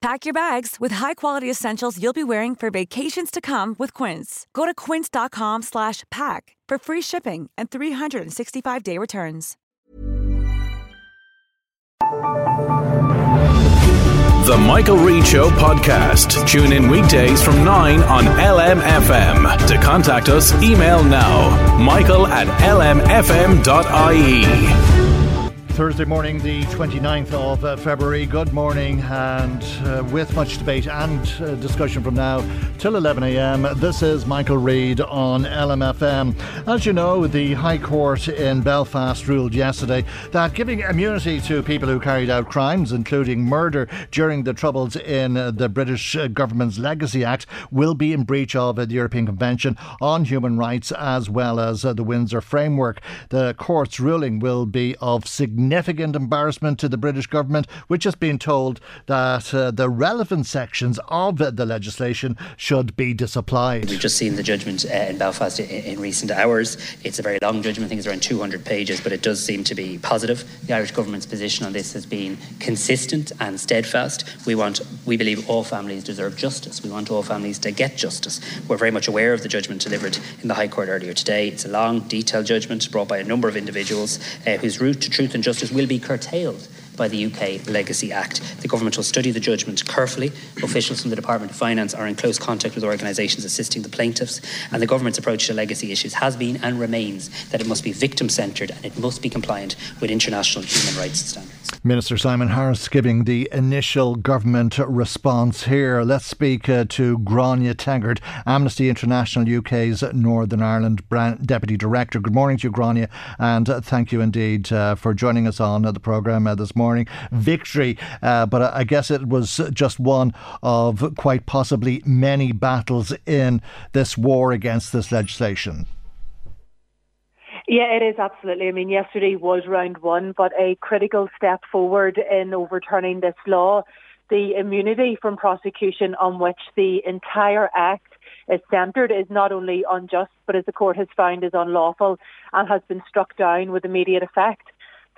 Pack your bags with high-quality essentials you'll be wearing for vacations to come with Quince. Go to quince.com slash pack for free shipping and 365-day returns. The Michael Reade Show podcast. Tune in weekdays from 9 on LMFM. To contact us, email now michael at lmfm.ie. Thursday morning, the 29th of uh, February. Good morning, and uh, with much debate and uh, discussion from now till 11 a.m., this is Michael Reade on LMFM. As you know, the High Court in Belfast ruled yesterday that giving immunity to people who carried out crimes, including murder, during the troubles in the British government's Legacy Act will be in breach of the European Convention on Human Rights as well as uh, the Windsor Framework. The court's ruling will be of significant significant embarrassment to the British government, which has been told that uh, the relevant sections of the legislation should be disapplied. We've just seen the judgment uh, in Belfast in, in, recent hours. It's a very long judgment, I think it's around 200 pages, but it does seem to be positive. The Irish government's position on this has been consistent and steadfast. We want, we believe all families deserve justice. We want all families to get justice. We're very much aware of the judgment delivered in the High Court earlier today. It's a long, detailed judgment brought by a number of individuals uh, whose route to truth and justice will be curtailed by the UK Legacy Act. The government will study the judgment carefully. Officials from the Department of Finance are in close contact with organisations assisting the plaintiffs, and the government's approach to legacy issues has been and remains that it must be victim centred and it must be compliant with international human rights standards. Minister Simon Harris giving the initial government response here. Let's speak uh, to Gráinne Teggart, Amnesty International UK's Northern Ireland brand, Deputy Director. Good morning to you, Gráinne, and uh, thank you indeed uh, for joining us on the programme uh, this morning morning. Victory, uh, but I guess it was just one of quite possibly many battles in this war against this legislation. Yeah, it is absolutely. I mean, yesterday was round one, but a critical step forward in overturning this law. The immunity from prosecution on which the entire act is centred is not only unjust, but as the court has found is unlawful and has been struck down with immediate effect.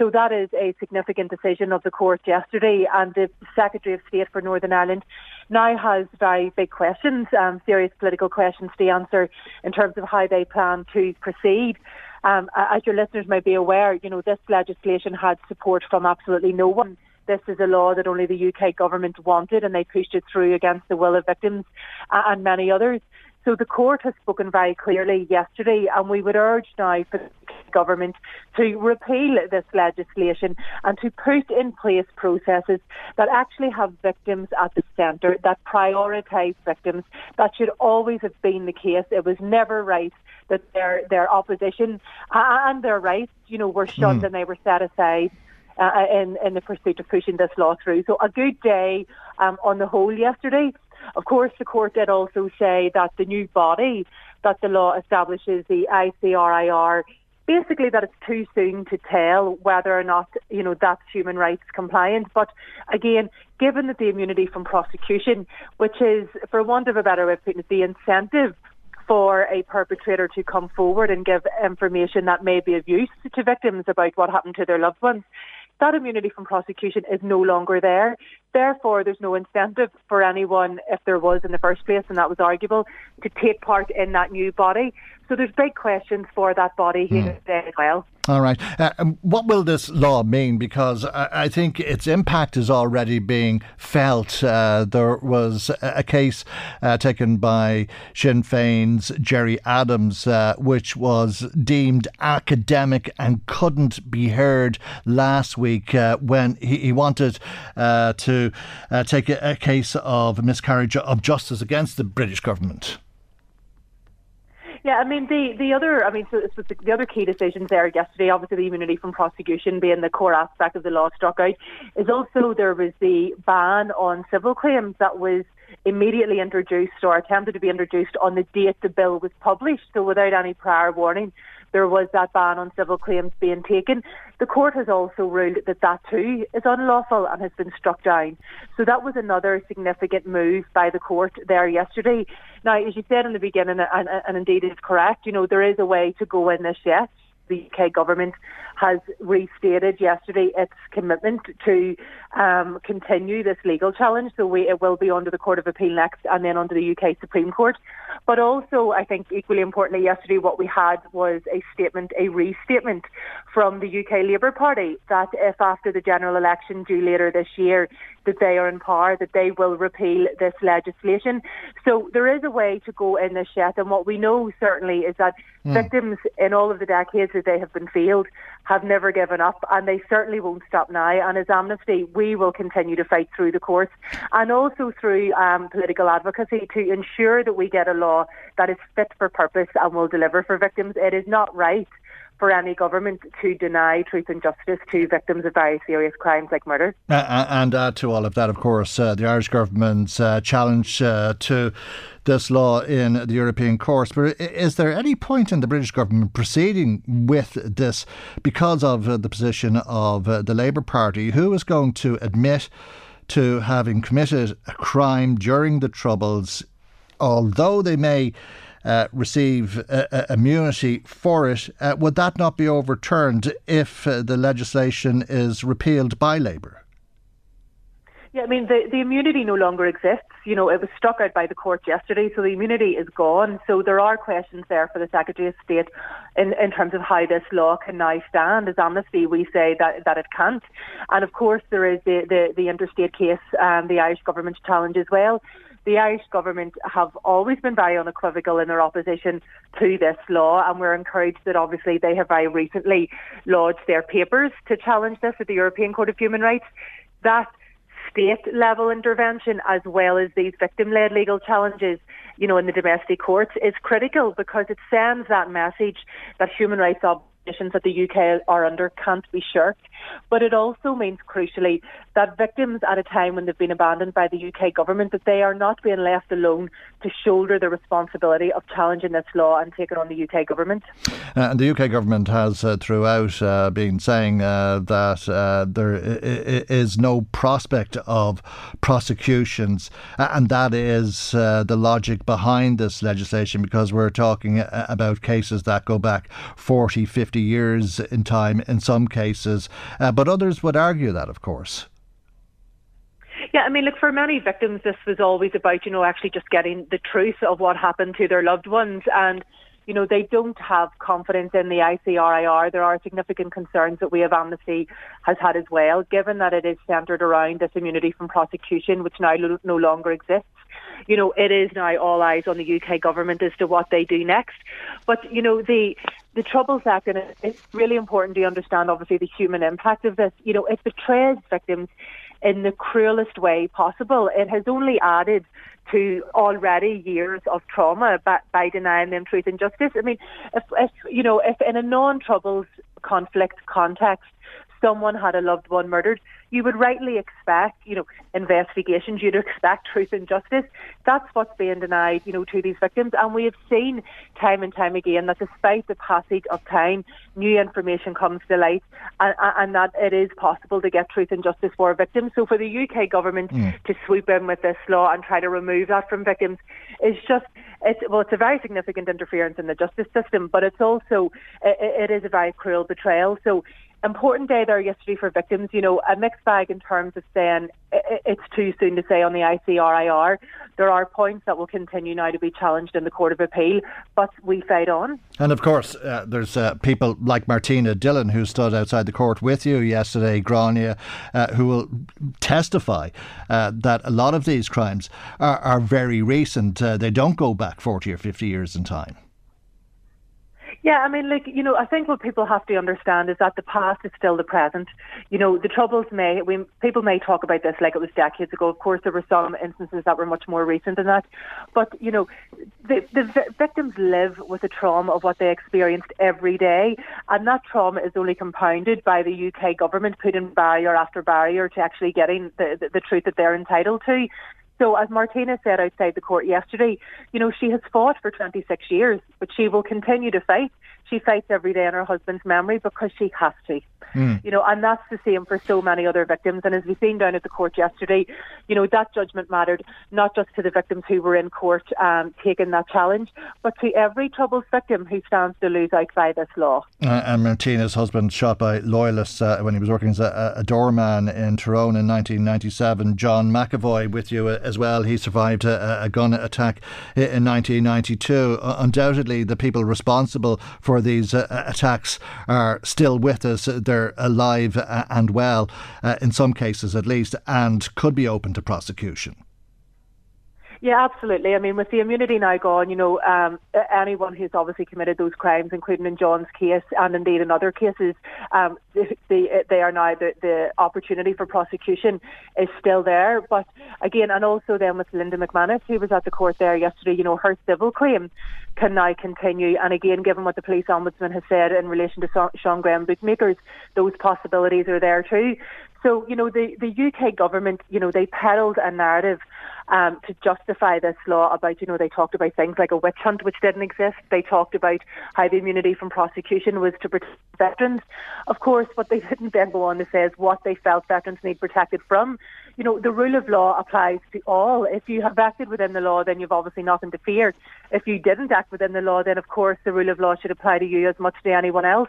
So that is a significant decision of the court yesterday, and the Secretary of State for Northern Ireland now has very big questions, um, serious political questions to answer in terms of how they plan to proceed. Um, as your listeners may be aware, you know this legislation had support from absolutely no one. This is a law that only the UK government wanted, and they pushed it through against the will of victims and many others. So the court has spoken very clearly yesterday, and we would urge now for the government to repeal this legislation and to put in place processes that actually have victims at the centre, that prioritise victims. That should always have been the case. It was never right that their their opposition and their rights, you know, were shunned mm. and they were set aside. Uh, in, in the pursuit of pushing this law through. So a good day um, on the whole yesterday. Of course, the court did also say that the new body that the law establishes, the ICRIR, basically that it's too soon to tell whether or not you know that's human rights compliant. But again, given that the immunity from prosecution, which is, for want of a better way of putting it, the incentive for a perpetrator to come forward and give information that may be of use to victims about what happened to their loved ones that immunity from prosecution is no longer there. Therefore, there's no incentive for anyone, if there was in the first place, and that was arguable, to take part in that new body. So there's big questions for that body here mm. today as well. All right. Uh, um, what will this law mean? Because I, I, think its impact is already being felt. Uh, there was a case uh, taken by Sinn Féin's Gerry Adams, uh, which was deemed academic and couldn't be heard last week uh, when he, he wanted uh, to take a, a case of miscarriage of justice against the British government. Yeah, I mean the the other, I mean, so, so the, the, other key decisions there yesterday, obviously the immunity from prosecution being the core aspect of the law struck out, is also there was the ban on civil claims that was immediately introduced or attempted to be introduced on the date the bill was published, so without any prior warning there was that ban on civil claims being taken. The court has also ruled that that too is unlawful and has been struck down. So that was another significant move by the court there yesterday. Now, as you said in the beginning, and, and indeed it's correct, you know, there is a way to go in this yet the UK government has restated yesterday its commitment to um, continue this legal challenge. So we, it will be under the Court of Appeal next and then under the UK Supreme Court. But also, I think equally importantly, yesterday what we had was a statement, a restatement from the UK Labour Party that if after the general election due later this year that they are in power, that they will repeal this legislation. So there is a way to go in this yet. And what we know certainly is that mm. victims in all of the decades that they have been failed have never given up and they certainly won't stop now. And as Amnesty, we will continue to fight through the courts and also through um, political advocacy to ensure that we get a law that is fit for purpose and will deliver for victims. It is not right for any government to deny truth and justice to victims of very serious crimes like murder. Uh, and add to all of that, of course, uh, the Irish government's uh, challenge uh, to this law in the European courts. But is there any point in the British government proceeding with this because of uh, the position of uh, the Labour Party, who is going to admit to having committed a crime during the Troubles, although they may uh, receive uh, immunity for it. Uh, would that not be overturned if uh, the legislation is repealed by Labour? Yeah, I mean, the, the immunity no longer exists. You know, it was struck out by the court yesterday, so the immunity is gone. So there are questions there for the Secretary of State in, in terms of how this law can now stand. As Amnesty, we say that, that it can't. And of course, there is the, the, the interstate case and the Irish government's challenge as well the Irish government have always been very unequivocal in their opposition to this law, and we're encouraged that obviously they have very recently lodged their papers to challenge this at the European Court of Human Rights. That state level intervention as well as these victim led legal challenges, you know, in the domestic courts is critical because it sends that message that human rights obligations that the UK are under can't be shirked. But it also means, crucially, that victims at a time when they've been abandoned by the UK government, that they are not being left alone to shoulder the responsibility of challenging this law and taking on the UK government. Uh, and the UK government has uh, throughout uh, been saying uh, that uh, there is no prospect of prosecutions, and that is uh, the logic behind this legislation because we're talking about cases that go back 40, 50 years in time in some cases. Uh, but others would argue that, of course. Yeah, I mean, look, for many victims, this was always about, you know, actually just getting the truth of what happened to their loved ones. And, you know, they don't have confidence in the ICRIR. There are significant concerns that we have Amnesty has had as well, given that it is centred around this immunity from prosecution, which now no longer exists you know, it is now all eyes on the UK government as to what they do next. But, you know, the the Troubles Act, and it's really important to understand, obviously, the human impact of this. You know, it betrays victims in the cruelest way possible. It has only added to already years of trauma by, by denying them truth and justice. I mean, if, if you know, if in a non-troubles conflict context, someone had a loved one murdered, you would rightly expect, you know, investigations, you'd expect truth and justice. That's what's being denied, you know, to these victims. And we have seen time and time again that despite the passage of time, new information comes to light and, and that it is possible to get truth and justice for victims. So for the UK government mm. to swoop in with this law and try to remove that from victims is just it's well, it's a very significant interference in the justice system, but it's also it, it is a very cruel betrayal. So important day there yesterday for victims. You know, a mixed bag in terms of saying it's too soon to say on the ICRIR. There are points that will continue now to be challenged in the Court of Appeal, but we fight on. And of course, uh, there's uh, people like Martina Dillon who stood outside the court with you yesterday, Gráinne, uh, who will testify uh, that a lot of these crimes are, are very recent. Uh, they don't go back 40 or 50 years in time. Yeah, I mean, like you know, I think what people have to understand is that the past is still the present. You know, the troubles may we people may talk about this like it was decades ago. Of course, there were some instances that were much more recent than that, but you know, the the victims live with the trauma of what they experienced every day, and that trauma is only compounded by the UK government putting barrier after barrier to actually getting the, the, the truth that they're entitled to. So as Martina said outside the court yesterday, you know, she has fought for 26 years, but she will continue to fight. She fights every day in her husband's memory because she has to. Mm. You know, and that's the same for so many other victims. And as we've seen down at the court yesterday, you know, that judgment mattered not just to the victims who were in court um, taking that challenge, but to every troubled victim who stands to lose out by this law. Uh, and Martina's husband shot by loyalists uh, when he was working as a, a, doorman in Tyrone in 1997. John McEvoy with you uh, as well. He survived a, a gun attack in 1992. Uh, undoubtedly, the people responsible for these uh, attacks are still with us. They're alive uh, and well, in some cases at least, and could be open to prosecution. Yeah, absolutely. I mean, with the immunity now gone, you know, um, anyone who's obviously committed those crimes, including in John's case and indeed in other cases, um, they, they are now the, the opportunity for prosecution is still there. But again, and also then with Linda McManus, who was at the court there yesterday, you know, her civil claim can now continue. And again, given what the police ombudsman has said in relation to Sean Graham bookmakers, those possibilities are there too. So, you know, the, the UK government, you know, they peddled a narrative um, to justify this law about, you know, they talked about things like a witch hunt, which didn't exist. They talked about how the immunity from prosecution was to protect veterans. Of course, what they didn't then go on to say is what they felt veterans need protected from. You know, the rule of law applies to all. If you have acted within the law, then you've obviously nothing to fear. If you didn't act within the law, then of course the rule of law should apply to you as much as to anyone else.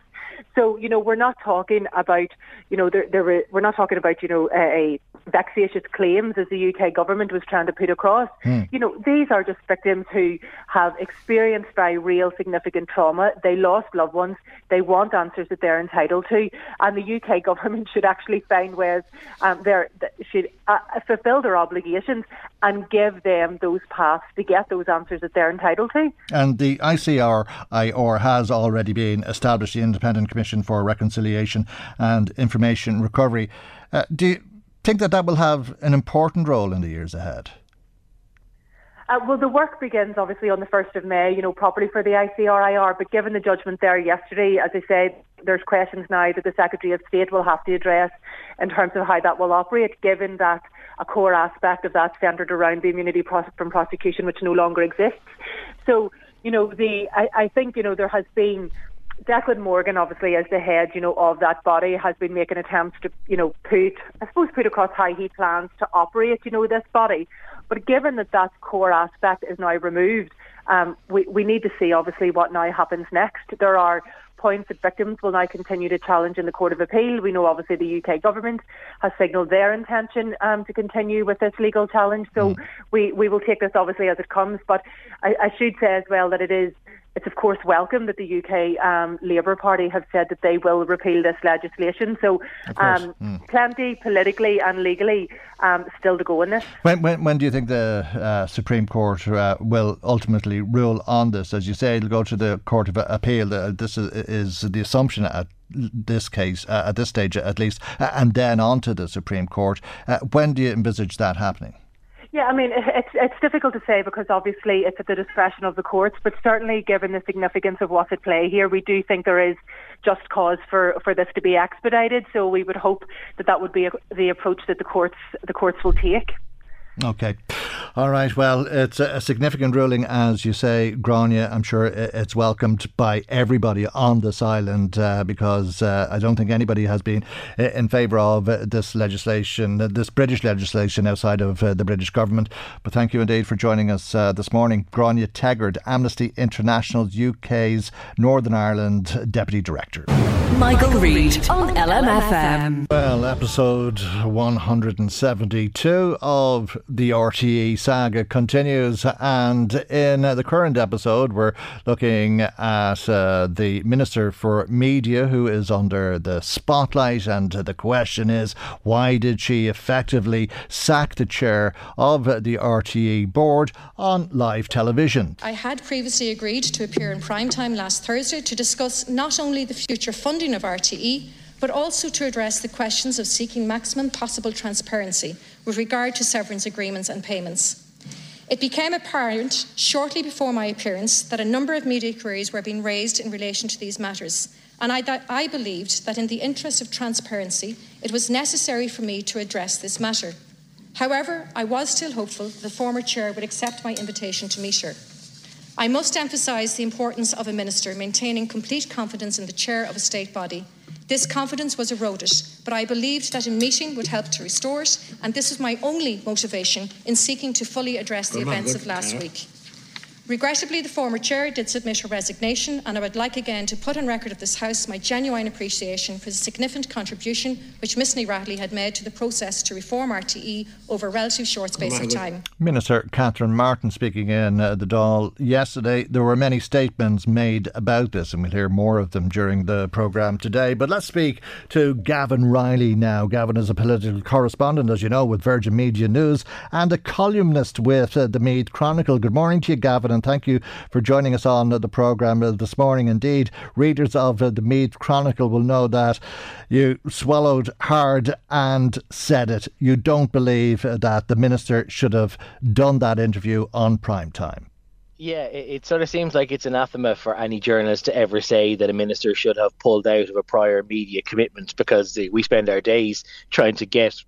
So, you know, we're not talking about, you know, there, there, we're not talking about, you know, a, a vexatious claims as the UK government was trying to put across. Mm. You know, these are just victims who have experienced very real significant trauma. They lost loved ones. They want answers that they're entitled to, and the UK government should actually find ways um, they should uh, fulfil their obligations and give them those paths to get those answers that they're entitled to. And the ICRIR has already been established, the Independent Commission for Reconciliation and Information Recovery. Uh, do you think that that will have an important role in the years ahead? Uh, well, the work begins obviously on the 1st of May, you know, properly for the ICRIR, but given the judgment there yesterday, as I said, there's questions now that the Secretary of State will have to address in terms of how that will operate, given that a core aspect of that centred around the immunity from prosecution, which no longer exists. So, you know, the I, I think, you know, there has been Declan Morgan, obviously, as the head, you know, of that body, has been making attempts to, you know, put, I suppose, put across how he plans to operate, you know, this body. But given that that core aspect is now removed, um, we, we need to see, obviously, what now happens next. There are points that victims will now continue to challenge in the Court of Appeal. We know, obviously, the UK government has signalled their intention um, to continue with this legal challenge. So mm. we, we will take this, obviously, as it comes. But I, I should say as well that it is it's of course welcome that the UK um, Labour Party have said that they will repeal this legislation. So, um, mm. plenty politically and legally um, still to go in this. When, when, when do you think the uh, Supreme Court uh, will ultimately rule on this? As you say, it'll go to the Court of Appeal. Uh, this is, is, the assumption at this case, uh, at this stage at least, uh, and then on to the Supreme Court. Uh, when do you envisage that happening? Yeah, I mean, it's it's difficult to say because obviously it's at the discretion of the courts, but certainly given the significance of what's at play here, we do think there is just cause for, for this to be expedited. So we would hope that that would be a, the approach that the courts the courts will take. Okay. All right. Well, it's a significant ruling, as you say, Gráinne. I'm sure it's welcomed by everybody on this island uh, because uh, I don't think anybody has been uh, in favour of uh, this legislation, uh, this British legislation outside of uh, the British government. But thank you indeed for joining us this morning. Gráinne Teggart, Amnesty International's UK's Northern Ireland Deputy Director. Michael, Reade on LMFM. Well, episode 172 of the RTE saga continues, and in the current episode, we're looking at uh, the Minister for Media who is under the spotlight, and the question is why did she effectively sack the chair of the RTE board on live television? I had previously agreed to appear in prime time last Thursday to discuss not only the future funding of RTE, but also to address the questions of seeking maximum possible transparency with regard to severance agreements and payments. It became apparent shortly before my appearance that a number of media queries were being raised in relation to these matters, and I, that I believed that in the interest of transparency, it was necessary for me to address this matter. However, I was still hopeful the former chair would accept my invitation to meet her. I must emphasise the importance of a minister maintaining complete confidence in the chair of a state body. This confidence was eroded, but I believed that a meeting would help to restore it, and this was my only motivation in seeking to fully address the events of last week. Regrettably, the former chair did submit her resignation, and I would like again to put on record of this House my genuine appreciation for the significant contribution which Miss O'Reilly had made to the process to reform RTE over a relatively short space of time. Minister Catherine Martin speaking in uh, the Dáil yesterday. There were many statements made about this, and we'll hear more of them during the programme today. But let's speak to Gavan Reilly now. Gavan is a political correspondent, as you know, with Virgin Media News and a columnist with uh, the Meath Chronicle. Good morning to you, Gavan and thank you for joining us on the programme this morning. Indeed, readers of the Meath Chronicle will know that you swallowed hard and said it. You don't believe that the minister should have done that interview on prime time. Yeah, it, it, sort of seems like it's anathema for any journalist to ever say that a minister should have pulled out of a prior media commitment because eh, we spend our days trying to get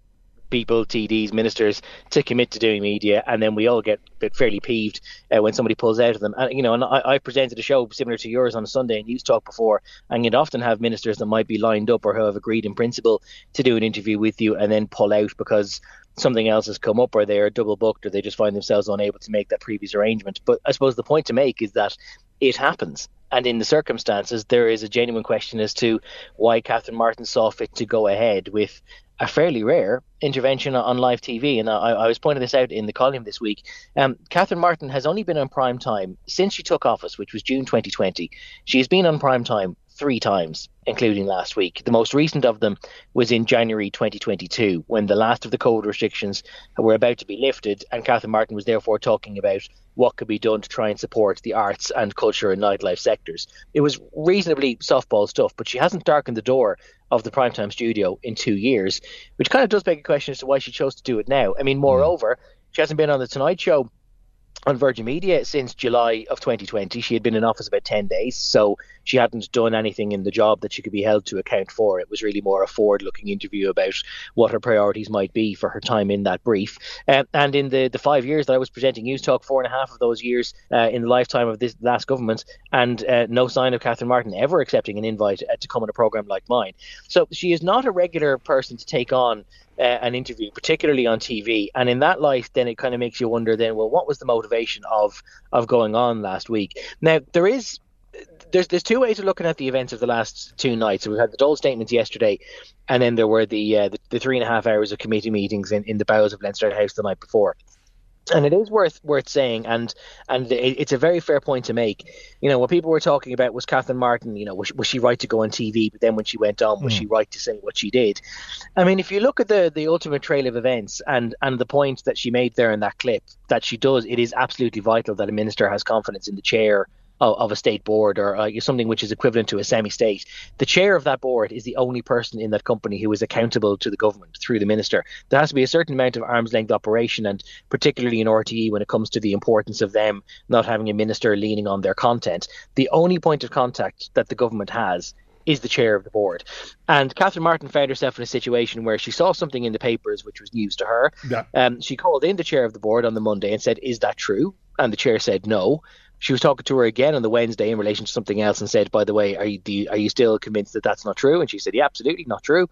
people, TDs, ministers, to commit to doing media, and then we all get, fairly peeved uh, when somebody pulls out of them. And you know, and I, I presented a show similar to yours on a Sunday in Newstalk before, and you'd often have ministers that might be lined up or who have agreed in principle to do an interview with you, and then pull out because something else has come up or they're double booked or they just find themselves unable to make that previous arrangement. But I suppose the point to make is that it happens. And in the circumstances, there is a genuine question as to why Catherine Martin saw fit to go ahead with a fairly rare intervention on live TV. And I, I was pointing this out in the column this week. Um, Catherine Martin has only been on prime time since she took office, which was June 2020. She has been on prime time three times, including last week. The most recent of them was in January 2022, when the last of the COVID restrictions were about to be lifted, and Catherine Martin was therefore talking about what could be done to try and support the arts and culture and nightlife sectors. It was reasonably softball stuff, but she hasn't darkened the door of the primetime studio in two years, which kind of does beg a question as to why she chose to do it now. I mean, hmm. moreover, she hasn't been on the Tonight Show on Virgin Media since July of 2020. She had been in office about 10 days, so she hadn't done anything in the job that she could be held to account for. It was really more a forward looking interview about what her priorities might be for her time in that brief. Um, and in the, the five years that I was presenting News Talk, four and a half of those years uh, in the lifetime of this last government, and uh, no sign of Catherine Martin ever accepting an invite uh, to come on a programme like mine. So she is not a regular person to take on uh, an interview, particularly on TV. And in that light, then it kind of makes you wonder then, well, what was the motivation of of going on last week? Now, there is there's there's two ways of looking at the events of the last two nights. So we had the Dáil statements yesterday, and then there were the, uh, the, the three and a half hours of committee meetings in, in the bowels of Leinster House the night before and it is worth worth saying, and and it's a very fair point to make. You know, what people were talking about was Catherine Martin. You know, was, was she right to go on TV? But then when she went on, was mm. she right to say what she did? I mean, if you look at the the ultimate trail of events and and the point that she made there in that clip, that she does, it is absolutely vital that a minister has confidence in the chair of, of a state board or uh, something which is equivalent to a semi-state. The chair of that board is the only person in that company who is accountable to the government through the minister. There has to be a certain amount of arm's length operation, and particularly in RTE when it comes to the importance of them not having a minister leaning on their content. The only point of contact that the government has is the chair of the board. And Catherine Martin found herself in a situation where she saw something in the papers which was news to her. Yeah. Um, she called in the chair of the board on the Monday and said, Is that true? And the chair said no. She was talking to her again on the Wednesday in relation to something else and said, "By the way, are you you, are you still convinced that that's not true?" And she said, "Yeah, absolutely not true."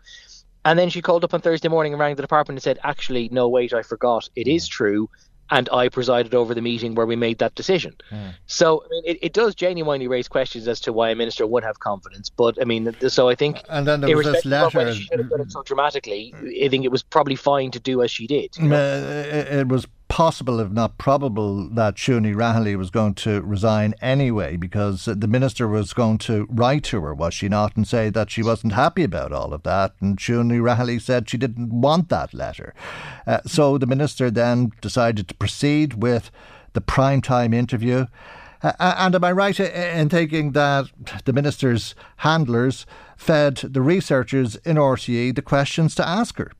And then she called up on Thursday morning and rang the department and said, "Actually, no, wait, I forgot. It is true." and I presided over the meeting where we made that decision. Mm. So I mean, it, it, does genuinely raise questions as to why a minister would have confidence. But I mean, so I think, and then there was this letter. She should have done it so dramatically. I think it was probably fine to do as she did. You know? uh, it was possible, if not probable, that Siún Ní Raghallaigh was going to resign anyway because the minister was going to write to her, was she not, and say that she wasn't happy about all of that. And Siún Ní Raghallaigh said she didn't want that letter. Uh, so the minister then decided to proceed with the prime time interview. Uh, and am I right in thinking that the minister's handlers fed the researchers in RTE the questions to ask her?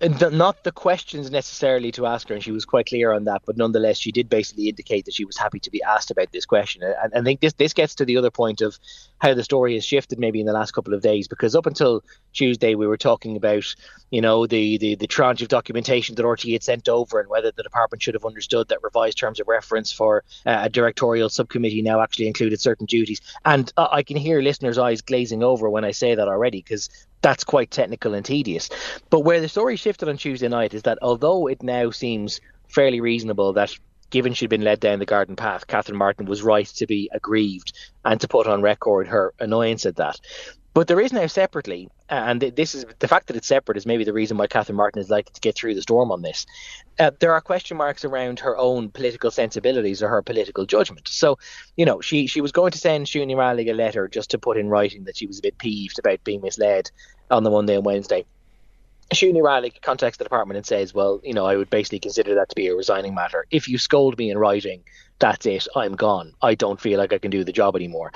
Not the questions necessarily to ask her, and she was quite clear on that. But nonetheless, she did basically indicate that she was happy to be asked about this question. And I think this this gets to the other point of how the story has shifted maybe in the last couple of days, because up until Tuesday we were talking about you know the the, the tranche of documentation that RTE had sent over and whether the department should have understood that revised terms of reference for uh, a directorial subcommittee now actually included certain duties. And uh, I can hear listeners' eyes glazing over when I say that already, because that's quite technical and tedious. But where the story shifted on Tuesday night is that although it now seems fairly reasonable that given she'd been led down the garden path, Catherine Martin was right to be aggrieved and to put on record her annoyance at that. But there is now separately, and this is the fact that it's separate is maybe the reason why Catherine Martin is likely to get through the storm on this. Uh, there are question marks around her own political sensibilities or her political judgment. So, you know, she she was going to send Siún Ní Raghallaigh a letter just to put in writing that she was a bit peeved about being misled on the Monday and Wednesday. Siún Ní Raghallaigh contacts the department and says, "Well, you know, I would basically consider that to be a resigning matter. If you scold me in writing, that's it. I'm gone. I don't feel like I can do the job anymore."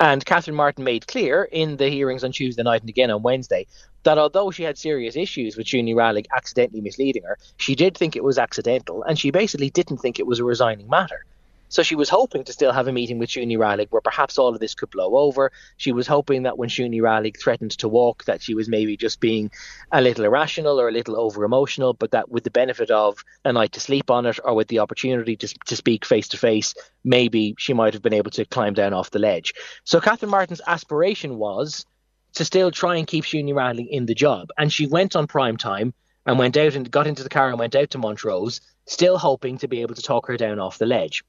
And Catherine Martin made clear in the hearings on Tuesday night and again on Wednesday that although she had serious issues with Ní Raghallaigh accidentally misleading her, she did think it was accidental, and she basically didn't think it was a resigning matter. So she was hoping to still have a meeting with Ní Raghallaigh where perhaps all of this could blow over. She was hoping that when Ní Raghallaigh threatened to walk, that she was maybe just being a little irrational or a little over emotional, but that with the benefit of a night to sleep on it or with the opportunity to, to speak face to face, maybe she might have been able to climb down off the ledge. So Catherine Martin's aspiration was to still try and keep Siún Ní in the job. And she went on prime time and went out and got into the car and went out to Montrose, still hoping to be able to talk her down off the ledge.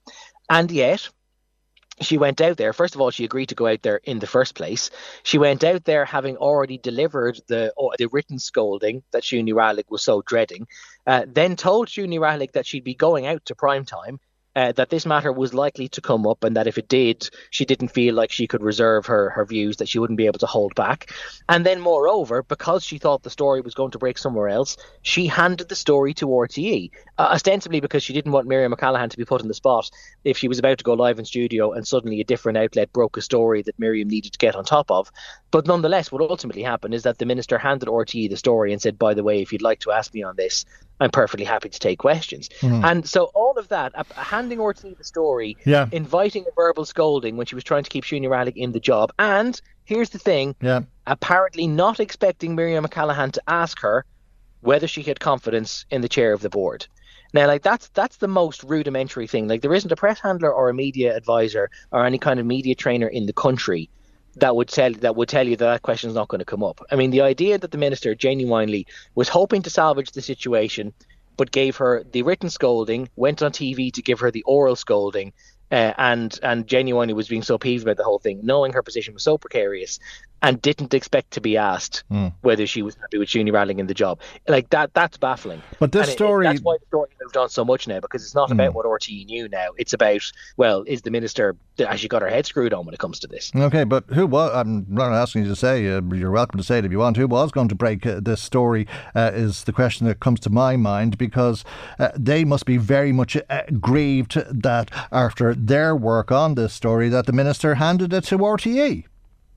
And yet, she went out there. First of all, she agreed to go out there in the first place. She went out there having already delivered the the written scolding that Ní Raghallaigh was so dreading. Uh, then told Ní Raghallaigh that she'd be going out to prime time uh, that this matter was likely to come up and that if it did, she didn't feel like she could reserve her, her views, that she wouldn't be able to hold back. And then, moreover, because she thought the story was going to break somewhere else, she handed the story to RTE, uh, ostensibly because she didn't want Miriam O'Callaghan to be put on the spot if she was about to go live in studio and suddenly a different outlet broke a story that Miriam needed to get on top of. But nonetheless, what ultimately happened is that the minister handed RTE the story and said, by the way, if you'd like to ask me on this, I'm perfectly happy to take questions. Mm. And so all of that, uh, handing RTE the story, yeah. inviting a verbal scolding when she was trying to keep Ní Raghallaigh in the job, and here's the thing, yeah. apparently not expecting Miriam O'Callaghan to ask her whether she had confidence in the chair of the board. Now, like that's that's the most rudimentary thing. Like there isn't a press handler or a media advisor or any kind of media trainer in the country that would tell that would tell you that that question is not going to come up. I mean, the idea that the minister genuinely was hoping to salvage the situation, but gave her the written scolding, went on TV to give her the oral scolding, uh, and and genuinely was being so peeved about the whole thing, knowing her position was so precarious, and didn't expect to be asked mm. whether she was happy with Siún Ní in the job. Like that, that's baffling. But this and story, it, it, that's why the story moved on so much now because it's not mm. about what RTE knew now. It's about well, is the minister has she got her head screwed on when it comes to this? Okay, but who was? I'm not asking you to say. Uh, you're welcome to say it if you want. Who was going to break uh, this story? Uh, is the question that comes to my mind because uh, they must be very much uh, grieved that after their work on this story that the minister handed it to RTE.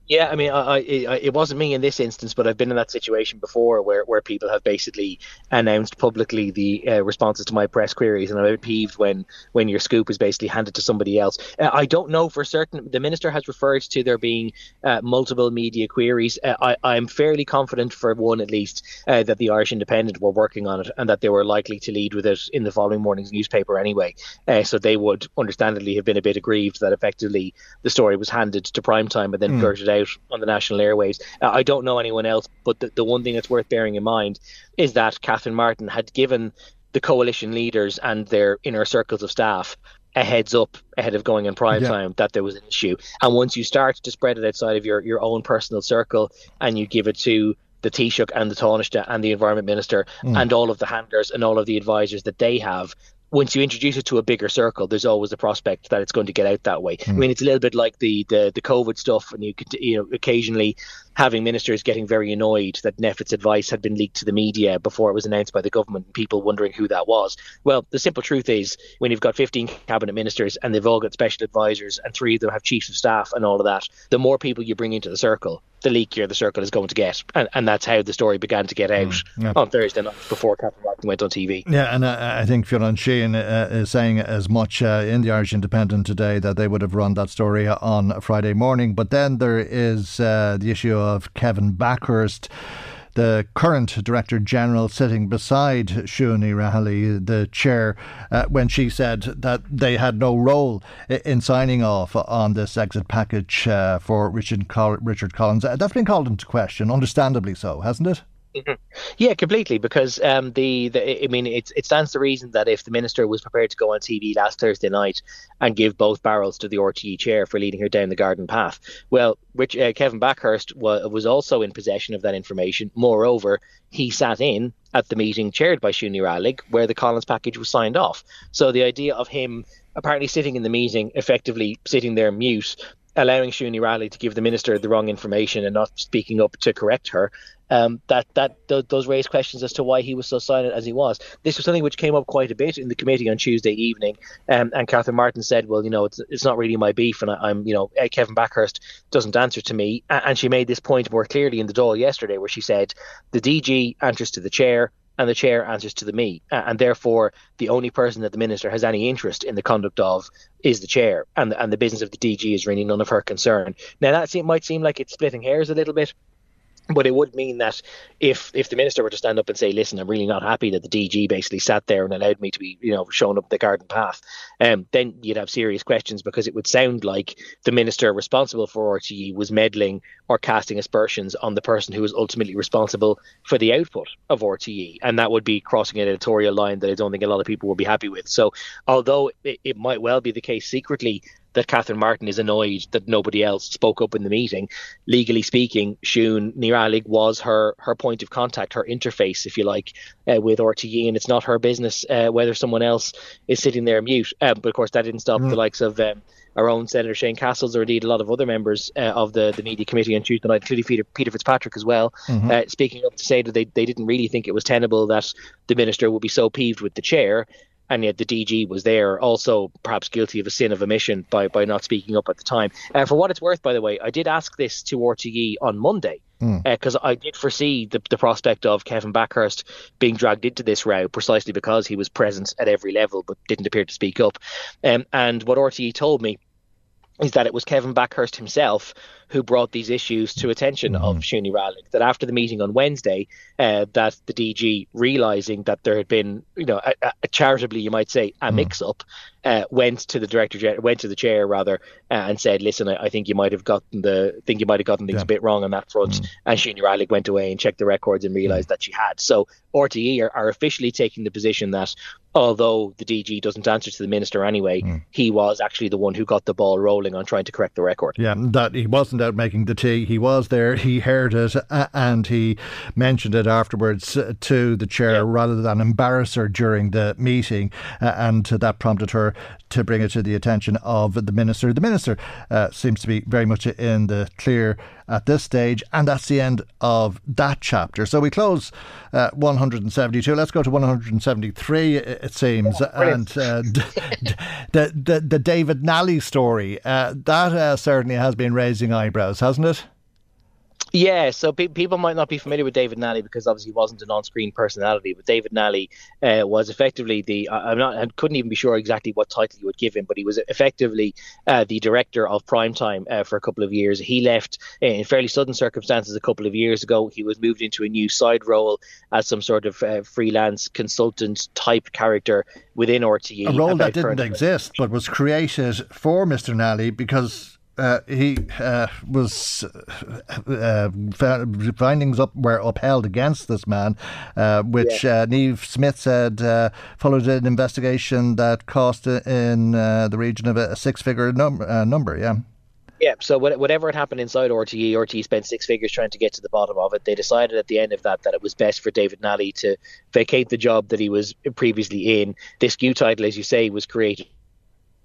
Yeah, I mean, I, I, it wasn't me in this instance, but I've been in that situation before where, where people have basically announced publicly the uh, responses to my press queries, and I'm a bit peeved when, when your scoop is basically handed to somebody else. Uh, I don't know for certain. The minister has referred to there being uh, multiple media queries. Uh, I, I'm fairly confident, for one at least, uh, that the Irish Independent were working on it and that they were likely to lead with it in the following morning's newspaper anyway. Uh, so they would understandably have been a bit aggrieved that effectively the story was handed to prime time and then mm. blurted out out on the national airwaves. Uh, I don't know anyone else, but the, the one thing that's worth bearing in mind is that Catherine Martin had given the coalition leaders and their inner circles of staff a heads up ahead of going in prime yeah. time that there was an issue. And once you start to spread it outside of your, your own personal circle and you give it to the Taoiseach and the Taoiseach and the Environment Minister mm. and all of the handlers and all of the advisors that they have, once you introduce it to a bigger circle, there's always a prospect that it's going to get out that way. Mm. I mean, it's a little bit like the, the the COVID stuff, and you could you know occasionally having ministers getting very annoyed that NPHET's advice had been leaked to the media before it was announced by the government, and people wondering who that was. Well, the simple truth is, when you've got 15 cabinet ministers and they've all got special advisors, and three of them have chiefs of staff and all of that, the more people you bring into the circle, the leakier the circle is going to get. And, and that's how the story began to get out mm, yeah. on Thursday night before Catherine Martin went on TV. Yeah, and uh, I think Fionn Sheahan uh, is saying as much uh, in the Irish Independent today that they would have run that story on Friday morning. But then there is uh, the issue of Kevin Bakhurst the current Director General sitting beside Ní Raghallaigh, the chair, uh, when she said that they had no role in signing off on this exit package uh, for Richard, Col- Richard Collins. Uh, that's been called into question, understandably so, hasn't it? Mm-hmm. Yeah, completely. Because um, the, the I mean, it, it stands to reason that if the minister was prepared to go on TV last Thursday night and give both barrels to the RTE chair for leading her down the garden path, well, which uh, Kevin Bakhurst was, was also in possession of that information. Moreover, he sat in at the meeting chaired by Ní Raghallaigh where the Collins package was signed off. So the idea of him apparently sitting in the meeting, effectively sitting there mute, allowing Ní Raghallaigh to give the minister the wrong information and not speaking up to correct her um, that that th- those raise questions as to why he was so silent as he was. This was something which came up quite a bit in the committee on Tuesday evening, um, and Catherine Martin said, "Well, you know, it's it's not really my beef, and I, am you know, eh, Kevin Bakhurst doesn't answer to me." And she made this point more clearly in the Dáil yesterday, where she said, "The DG answers to the chair." And the chair answers to the me, and therefore the only person that the minister has any interest in the conduct of is the chair, and and the business of the DG is really none of her concern. Now that seem, might seem like it's splitting hairs a little bit, but it would mean that if if the minister were to stand up and say, "Listen, I'm really not happy that the DG basically sat there and allowed me to be, you know, shown up the garden path," um, then you'd have serious questions because it would sound like the minister responsible for RTE was meddling or casting aspersions on the person who was ultimately responsible for the output of RTE, and that would be crossing an editorial line that I don't think a lot of people would be happy with. So, although it, it might well be the case secretly that Catherine Martin is annoyed that nobody else spoke up in the meeting. Legally speaking, Ní Raghallaigh was her her point of contact, her interface, if you like, uh, with RTE, and it's not her business uh, whether someone else is sitting there mute. Um, but of course, that didn't stop mm. the likes of. Um, our own Senator Shane Cassells, or indeed a lot of other members uh, of the, the media committee on Tuesday night, including Peter, Peter Fitzpatrick as well, mm-hmm. uh, speaking up to say that they, they didn't really think it was tenable that the minister would be so peeved with the chair and yet the DG was there, also perhaps guilty of a sin of omission by, by not speaking up at the time. Uh, for what it's worth, by the way, I did ask this to RTE on Monday because mm. uh, I did foresee the, the prospect of Kevin Bakhurst being dragged into this row precisely because he was present at every level but didn't appear to speak up. Um, and what RTE told me is that it was Kevin Bakhurst himself who brought these issues to attention mm-hmm. of Siún Ní Raghallaigh. That after the meeting on Wednesday, uh, that the DG realizing that there had been, you know, a, a charitably you might say, a mm. mix-up, uh, went to the director, went to the chair rather, uh, and said, "Listen, I, I, think you might have gotten the think you might have gotten things yeah. a bit wrong on that front." Mm. And Siún Ní Raghallaigh went away and checked the records and realized mm. that she had. So RTE are, are officially taking the position that although the DG doesn't answer to the minister anyway, mm. he was actually the one who got the ball rolling on trying to correct the record. Yeah, that he wasn't out making the tea. He was there, he heard it, and he mentioned it afterwards to the chair yeah. rather than embarrass her during the meeting, and that prompted her to bring it to the attention of the minister. The minister uh, seems to be very much in the clear at this stage, and that's the end of that chapter. So we close uh, 172. Let's go to 173. It seems, oh, and uh, the, the the David Nally story uh, that uh, certainly has been raising eyebrows, hasn't it? Yeah, so pe- people might not be familiar with David Nally because obviously he wasn't an on-screen personality, but David Nally uh, was effectively the I'm not I couldn't even be sure exactly what title you would give him, but he was effectively uh, the director of Primetime uh, for a couple of years. He left in fairly sudden circumstances a couple of years ago. He was moved into a new side role as some sort of uh, freelance consultant type character within RTE. A role that didn't exist, but was created for Mr. Nally because uh, he uh, was uh, findings up were upheld against this man, uh, which yeah. Uh, Niamh Smyth said uh, followed an investigation that cost in the region of a six-figure num- number. Yeah. Yeah, so whatever had happened inside RTE, RTE spent six figures trying to get to the bottom of it. They decided at the end of that that it was best for David Nally to vacate the job that he was previously in. This new title, as you say, was created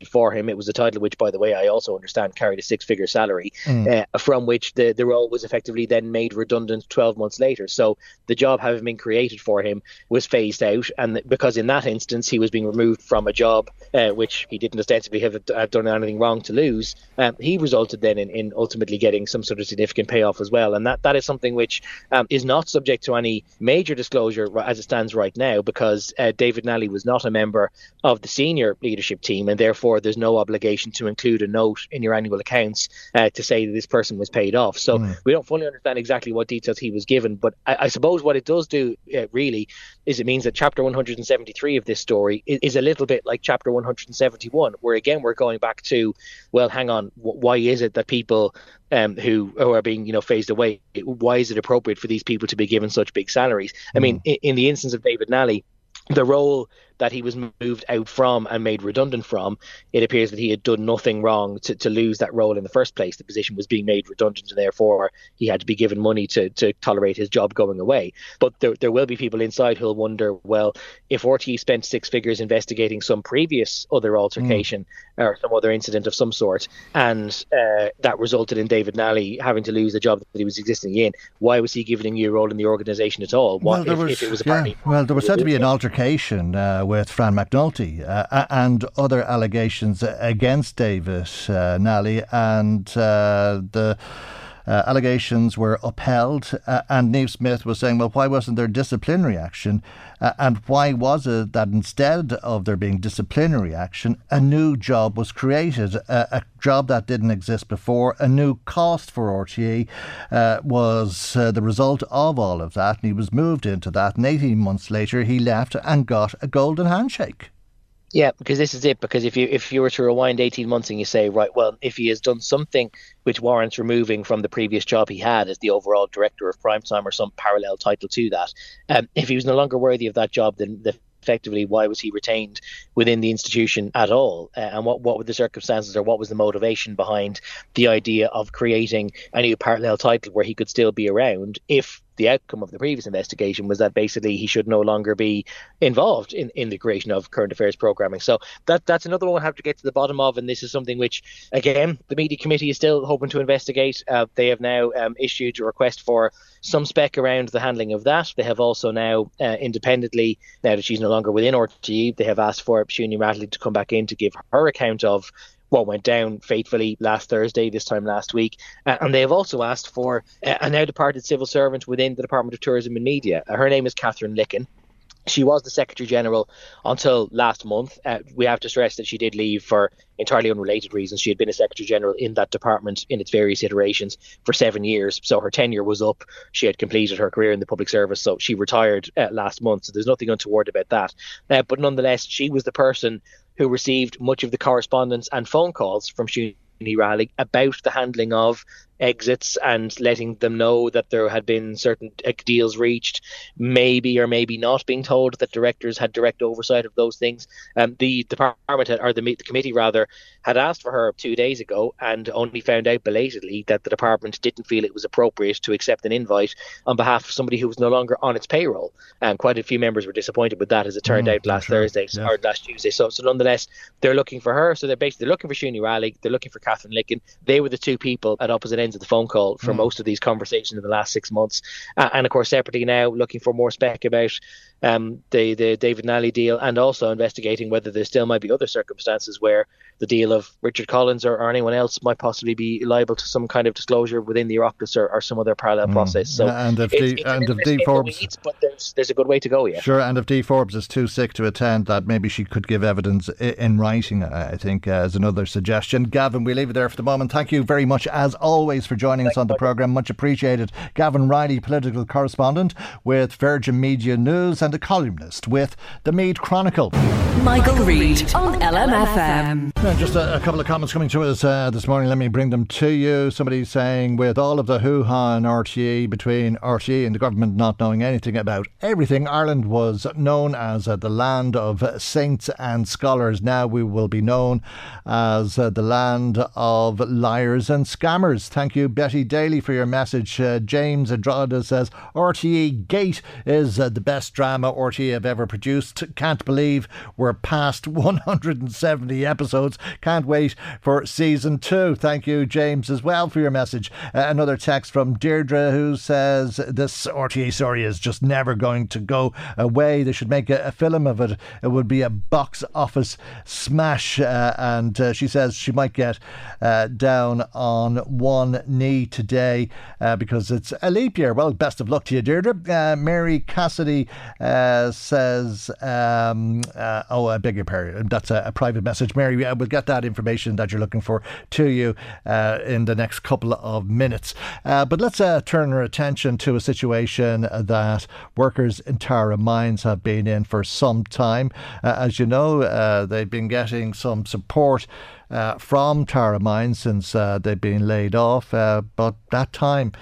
for him. It was a title which, by the way, I also understand carried a six figure salary, mm. uh, from which the, the role was effectively then made redundant 12 months later. So the job having been created for him was phased out. And because in that instance, he was being removed from a job uh, which he didn't ostensibly have, have done anything wrong to lose, um, he resulted then in, in ultimately getting some sort of significant payoff as well. And that, that is something which um, is not subject to any major disclosure as it stands right now because uh, David Nally was not a member of the senior leadership team and therefore there's no obligation to include a note in your annual accounts uh, to say that this person was paid off. So mm. we don't fully understand exactly what details he was given, but I, I suppose what it does do uh, really is it means that chapter 173 of this story is, is, a little bit like chapter 171, where again we're going back to, well, hang on, why is it that people um, who, who are being you know phased away, why is it appropriate for these people to be given such big salaries? Mm. I mean, mm. in, in the instance of David Nally, the role that he was moved out from and made redundant from, it appears that he had done nothing wrong to, to lose that role in the first place. The position was being made redundant, and therefore he had to be given money to, to tolerate his job going away. But there, there will be people inside who'll wonder well, if RTE spent six figures investigating some previous other altercation mm. or some other incident of some sort, and uh, that resulted in David Nally having to lose the job that he was existing in, why was he given a new role in the organisation at all? What, well, there if, was, if yeah, well, there was said to be an altercation. Uh, with Fran McNulty uh, and other allegations against David uh, Nally and uh, the. Uh, allegations were upheld, uh, and Niamh Smyth was saying, well, why wasn't there disciplinary action? Uh, and why was it that instead of there being disciplinary action, a new job was created, a job that didn't exist before? A new cost for RTE uh, was uh, the result of all of that, and he was moved into that. And 18 months later, he left and got a golden handshake. Yeah, because this is it. Because if you if you were to rewind eighteen months and you say, right, well, if he has done something which warrants removing from the previous job he had as the overall director of primetime or some parallel title to that, um, if he was no longer worthy of that job, then the effectively why was he retained within the institution at all uh, and what what were the circumstances or what was the motivation behind the idea of creating a new parallel title where he could still be around if the outcome of the previous investigation was that basically he should no longer be involved in, in the creation of current affairs programming. So that that's another one we'll have to get to the bottom of, and this is something which, again, the media committee is still hoping to investigate. Uh, they have now um, issued a request for some spec around the handling of that. They have also now uh, independently, now that she's no longer within RTE, they have asked for Ní Raghallaigh to come back in to give her account of what went down faithfully last Thursday, this time last week. Uh, and they have also asked for a now departed civil servant within the Department of Tourism and Media. Uh, her name is Catherine Licken. She was the Secretary General until last month. Uh, we have to stress that she did leave for entirely unrelated reasons. She had been a Secretary General in that department in its various iterations for seven years. So her tenure was up. She had completed her career in the public service. So she retired uh, last month. So there's nothing untoward about that. Uh, but nonetheless, she was the person who received much of the correspondence and phone calls from Siún Ní Raghallaigh about the handling of exits and letting them know that there had been certain deals reached, maybe or maybe not being told that directors had direct oversight of those things. Um, the department had, or the, the committee rather had asked for her two days ago and only found out belatedly that the department didn't feel it was appropriate to accept an invite on behalf of somebody who was no longer on its payroll. And quite a few members were disappointed with that, as it turned mm, out last sure. Thursday yeah. or last Tuesday. So, so nonetheless, they're looking for her. So they're basically looking for Ní Raghallaigh. They're looking for Catherine Licken. They were the two people at opposite ends of the phone call for mm. most of these conversations in the last six months. Uh, and of course, separately now looking for more spec about um, the the David Nally deal, and also investigating whether there still might be other circumstances where the deal of Richard Collins or, or anyone else might possibly be liable to some kind of disclosure within the Oireachtas or, or some other parallel mm. process. So and if it's, D, it's and if Dee Forbes, weeds, but there's there's a good way to go. Yeah, sure. And if Dee Forbes is too sick to attend, that maybe she could give evidence in writing. I think uh, as another suggestion. Gavan, we leave it there for the moment. Thank you very much as always for joining Thanks us on the program. Much appreciated. Gavan Reilly, political correspondent with Virgin Media News and a columnist with the Meath Chronicle. Michael, Reade on LMFM. Just a, a, couple of comments coming to us uh, this morning. Let me bring them to you. Somebody saying, with all of the hoo ha and RTE between RTE and the government not knowing anything about everything, Ireland was known as uh, the land of saints and scholars. Now we will be known as uh, the land of liars and scammers. Thank you, Betty Daly, for your message. Uh, James Andrada says, RTE Gate is uh, the best drama RTE have ever produced. Can't believe we're past 170 episodes. Can't wait for season two. Thank you, James, as well for your message. Uh, another text from Deirdre who says this RTE story is just never going to go away. They should make a, a film of it. It would be a box office smash. Uh, and uh, she says she might get uh, down on one knee today uh, because it's a leap year. Well, best of luck to you, Deirdre. Uh, Mary Cassidy says, um, oh, I beg your pardon. That's a, a private message. Mary, get that information that you're looking for to you in the next couple of minutes. but let's turn our attention to a situation that workers in Tara Mines have been in for some time. Uh, as you know, uh, they've been getting some support uh, from Tara Mines since uh, they've been laid off, uh, but that time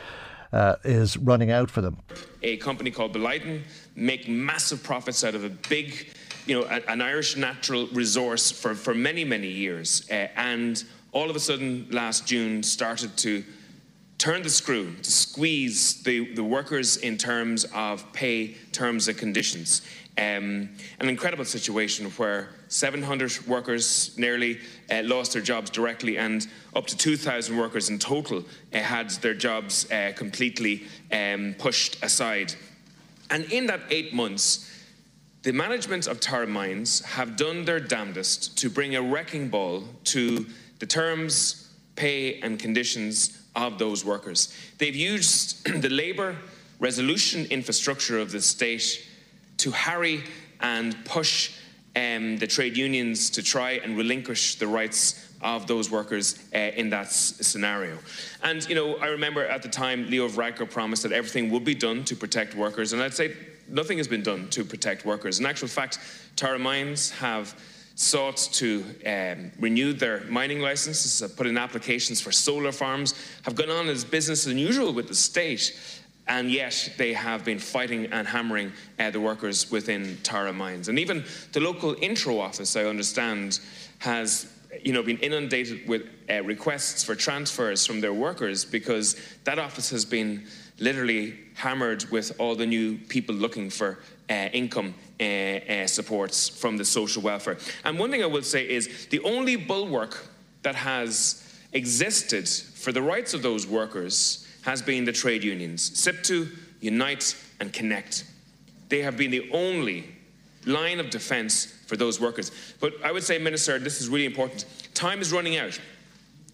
uh, is running out for them. A company called Boliden make massive profits out of a big, you know, an Irish natural resource for, for many, many years. and all of a sudden, last June, started to turn the screw to squeeze the, the workers in terms of pay, terms, and conditions. Um, an incredible situation where 700 workers nearly uh, lost their jobs directly, and up to 2,000 workers in total uh, had their jobs uh, completely um, pushed aside. And in that eight months, the management of Tara Mines have done their damnedest to bring a wrecking ball to the terms, pay, and conditions of those workers. They've used the labour resolution infrastructure of the state to harry and push um, the trade unions to try and relinquish the rights of those workers uh, in that s- scenario. And, you know, I remember at the time Leo Varadkar promised that everything would be done to protect workers, and I'd say nothing has been done to protect workers. In actual fact, Tara Mines have sought to um, renew their mining licenses, have put in applications for solar farms, have gone on as business as usual with the state, and yet they have been fighting and hammering uh, the workers within Tara Mines. And even the local Intreo office, I understand, has you know, been inundated with uh, requests for transfers from their workers because that office has been literally hammered with all the new people looking for uh, income uh, uh, supports from the social welfare. And one thing I will say is the only bulwark that has existed for the rights of those workers has been the trade unions SIPTU, Unite, and Connect. They have been the only line of defence for those workers. But I would say, Minister, this is really important. Time is running out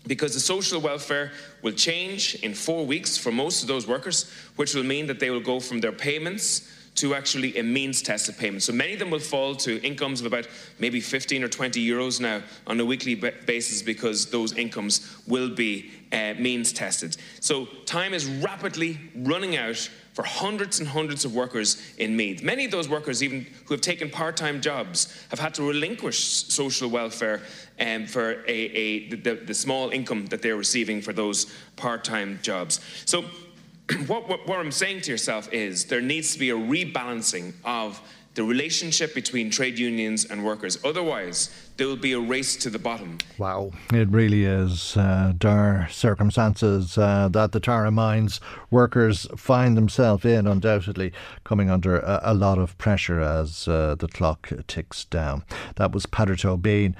because the social welfare will change in four weeks for most of those workers, which will mean that they will go from their payments to actually a means tested payment. So many of them will fall to incomes of about maybe 15 or 20 euros now on a weekly basis because those incomes will be uh, means tested. So time is rapidly running out for hundreds and hundreds of workers in Meath. Many of those workers, even who have taken part time jobs, have had to relinquish social welfare um, for a, a the, the small income that they're receiving for those part time jobs. So what, what, what I'm saying to yourself is there needs to be a rebalancing of the relationship between trade unions and workers. Otherwise, there will be a race to the bottom. Wow, it really is uh, dire circumstances uh, that the Tara Mines workers find themselves in, undoubtedly coming under a, a lot of pressure as uh, the clock ticks down. That was Peadar Tóibín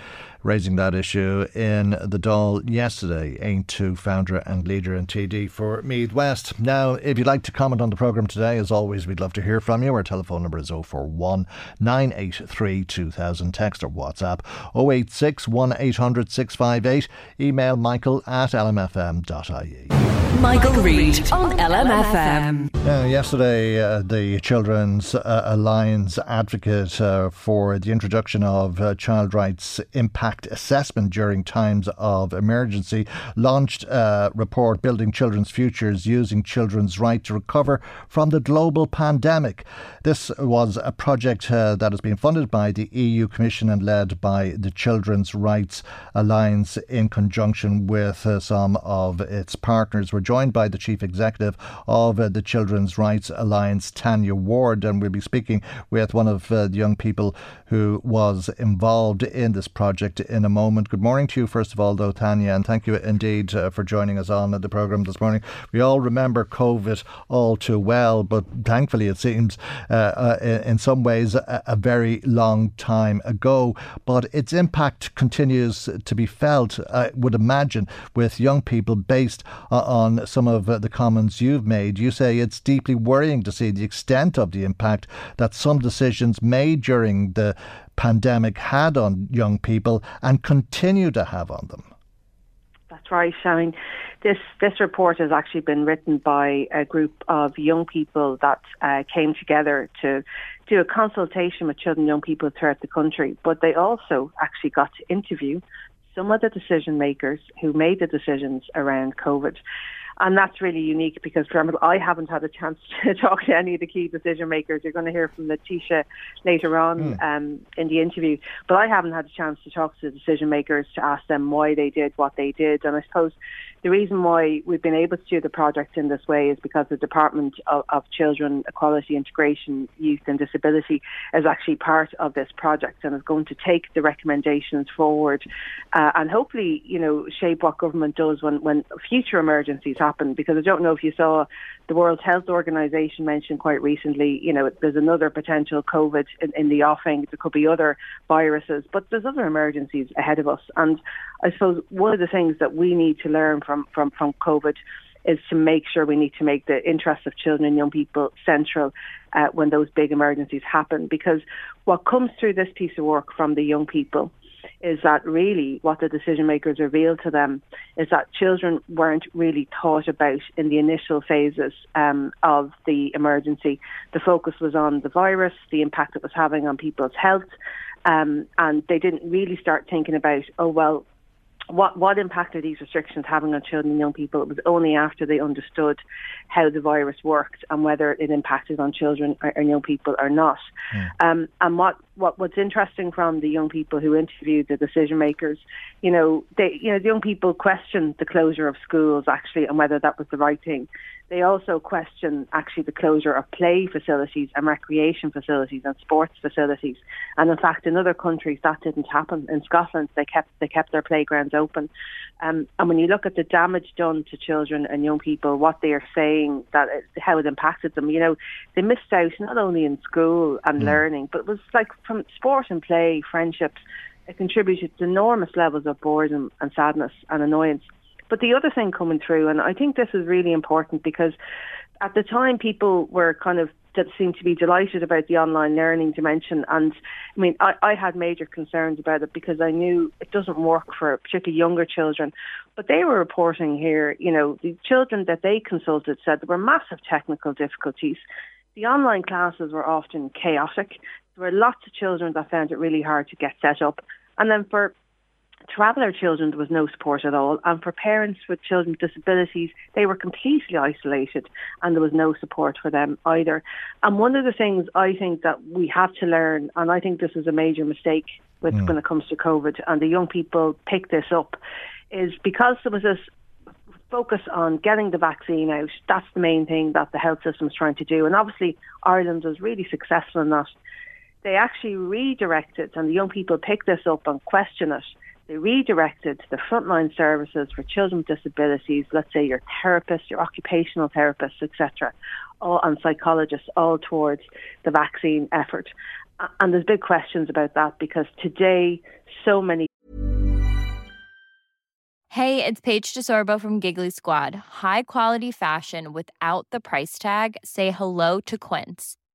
raising that issue in the Dáil yesterday. Aontú founder and leader and TD for Meath West. Now, if you'd like to comment on the programme today, as always, we'd love to hear from you. Our telephone number is 041 983 2000. Text or WhatsApp 086 1800 658. Email michael at lmfm.ie. Michael Reade on LMFM. Now, yesterday, uh, the Children's uh, Alliance advocate uh, for the introduction of uh, child rights impact assessment during times of emergency launched a report building children's futures using children's right to recover from the global pandemic. This was a project uh, that has been funded by the EU Commission and led by the Children's Rights Alliance in conjunction with uh, some of its partners. We're joined by the Chief Executive of uh, the Children's Rights Alliance, Tanya Ward, and we'll be speaking with one of uh, the young people who was involved in this project in a moment. Good morning to you, first of all, though, Tanya, and thank you indeed uh, for joining us on the programme this morning. We all remember COVID all too well, but thankfully it seems uh, uh, in some ways a, a very long time ago. But its impact continues to be felt, I would imagine, with young people based uh, on some of the comments you've made. You say it's deeply worrying to see the extent of the impact that some decisions made during the pandemic had on young people and continue to have on them. That's right, Shane. This this report has actually been written by a group of young people that uh, came together to do a consultation with children and young people throughout the country. But they also actually got to interview some of the decision makers who made the decisions around COVID. And that's really unique because, for example, I haven't had a chance to talk to any of the key decision makers. You're going to hear from Letitia later on mm. um, in the interview. But I haven't had a chance to talk to the decision makers to ask them why they did what they did. And I suppose the reason why we've been able to do the project in this way is because the Department of, of Children, Equality, Integration, Youth and Disability is actually part of this project and is going to take the recommendations forward uh, and hopefully, you know, shape what government does when, when future emergencies happen. Because I don't know if you saw the World Health Organization mentioned quite recently, you know, there's another potential COVID in, in the offing. There could be other viruses, but there's other emergencies ahead of us. And I suppose one of the things that we need to learn from, from, from COVID is to make sure we need to make the interests of children and young people central uh, when those big emergencies happen. Because what comes through this piece of work from the young people is that really what the decision makers revealed to them is that children weren't really thought about in the initial phases um, of the emergency. The focus was on the virus, the impact it was having on people's health, um, and they didn't really start thinking about, oh, well, what what impact are these restrictions having on children and young people? It was only after they understood how the virus worked and whether it impacted on children or, or young people or not. Mm. Um, and what, what what's interesting from the young people who interviewed the decision makers, you know, they you know the young people questioned the closure of schools actually and whether that was the right thing. They also question actually the closure of play facilities and recreation facilities and sports facilities. And in fact, in other countries that didn't happen. In Scotland, they kept they kept their playgrounds open. Um, and when you look at the damage done to children and young people, what they are saying that it, how it impacted them, you know, they missed out not only in school and mm. learning, but it was like from sport and play, friendships. It contributed to enormous levels of boredom and sadness and annoyance. But the other thing coming through, and I think this is really important because at the time people were kind of that seemed to be delighted about the online learning dimension. And I mean, I, I had major concerns about it because I knew it doesn't work for particularly younger children. But they were reporting here, you know, the children that they consulted said there were massive technical difficulties. The online classes were often chaotic. There were lots of children that found it really hard to get set up. And then for traveller children, there was no support at all. And for parents with children with disabilities, they were completely isolated and there was no support for them either. And one of the things I think that we have to learn, and I think this is a major mistake with, mm. when it comes to COVID, and the young people pick this up, is because there was this focus on getting the vaccine out. That's the main thing that the health system is trying to do. And obviously, Ireland was really successful in that. They actually redirected, and the young people picked this up and question it they redirected the frontline services for children with disabilities, let's say your therapists, your occupational therapists, etc., all, and psychologists, all towards the vaccine effort. And there's big questions about that because today so many. Hey, it's Paige DeSorbo from Giggly Squad. High quality fashion without the price tag. Say hello to Quince.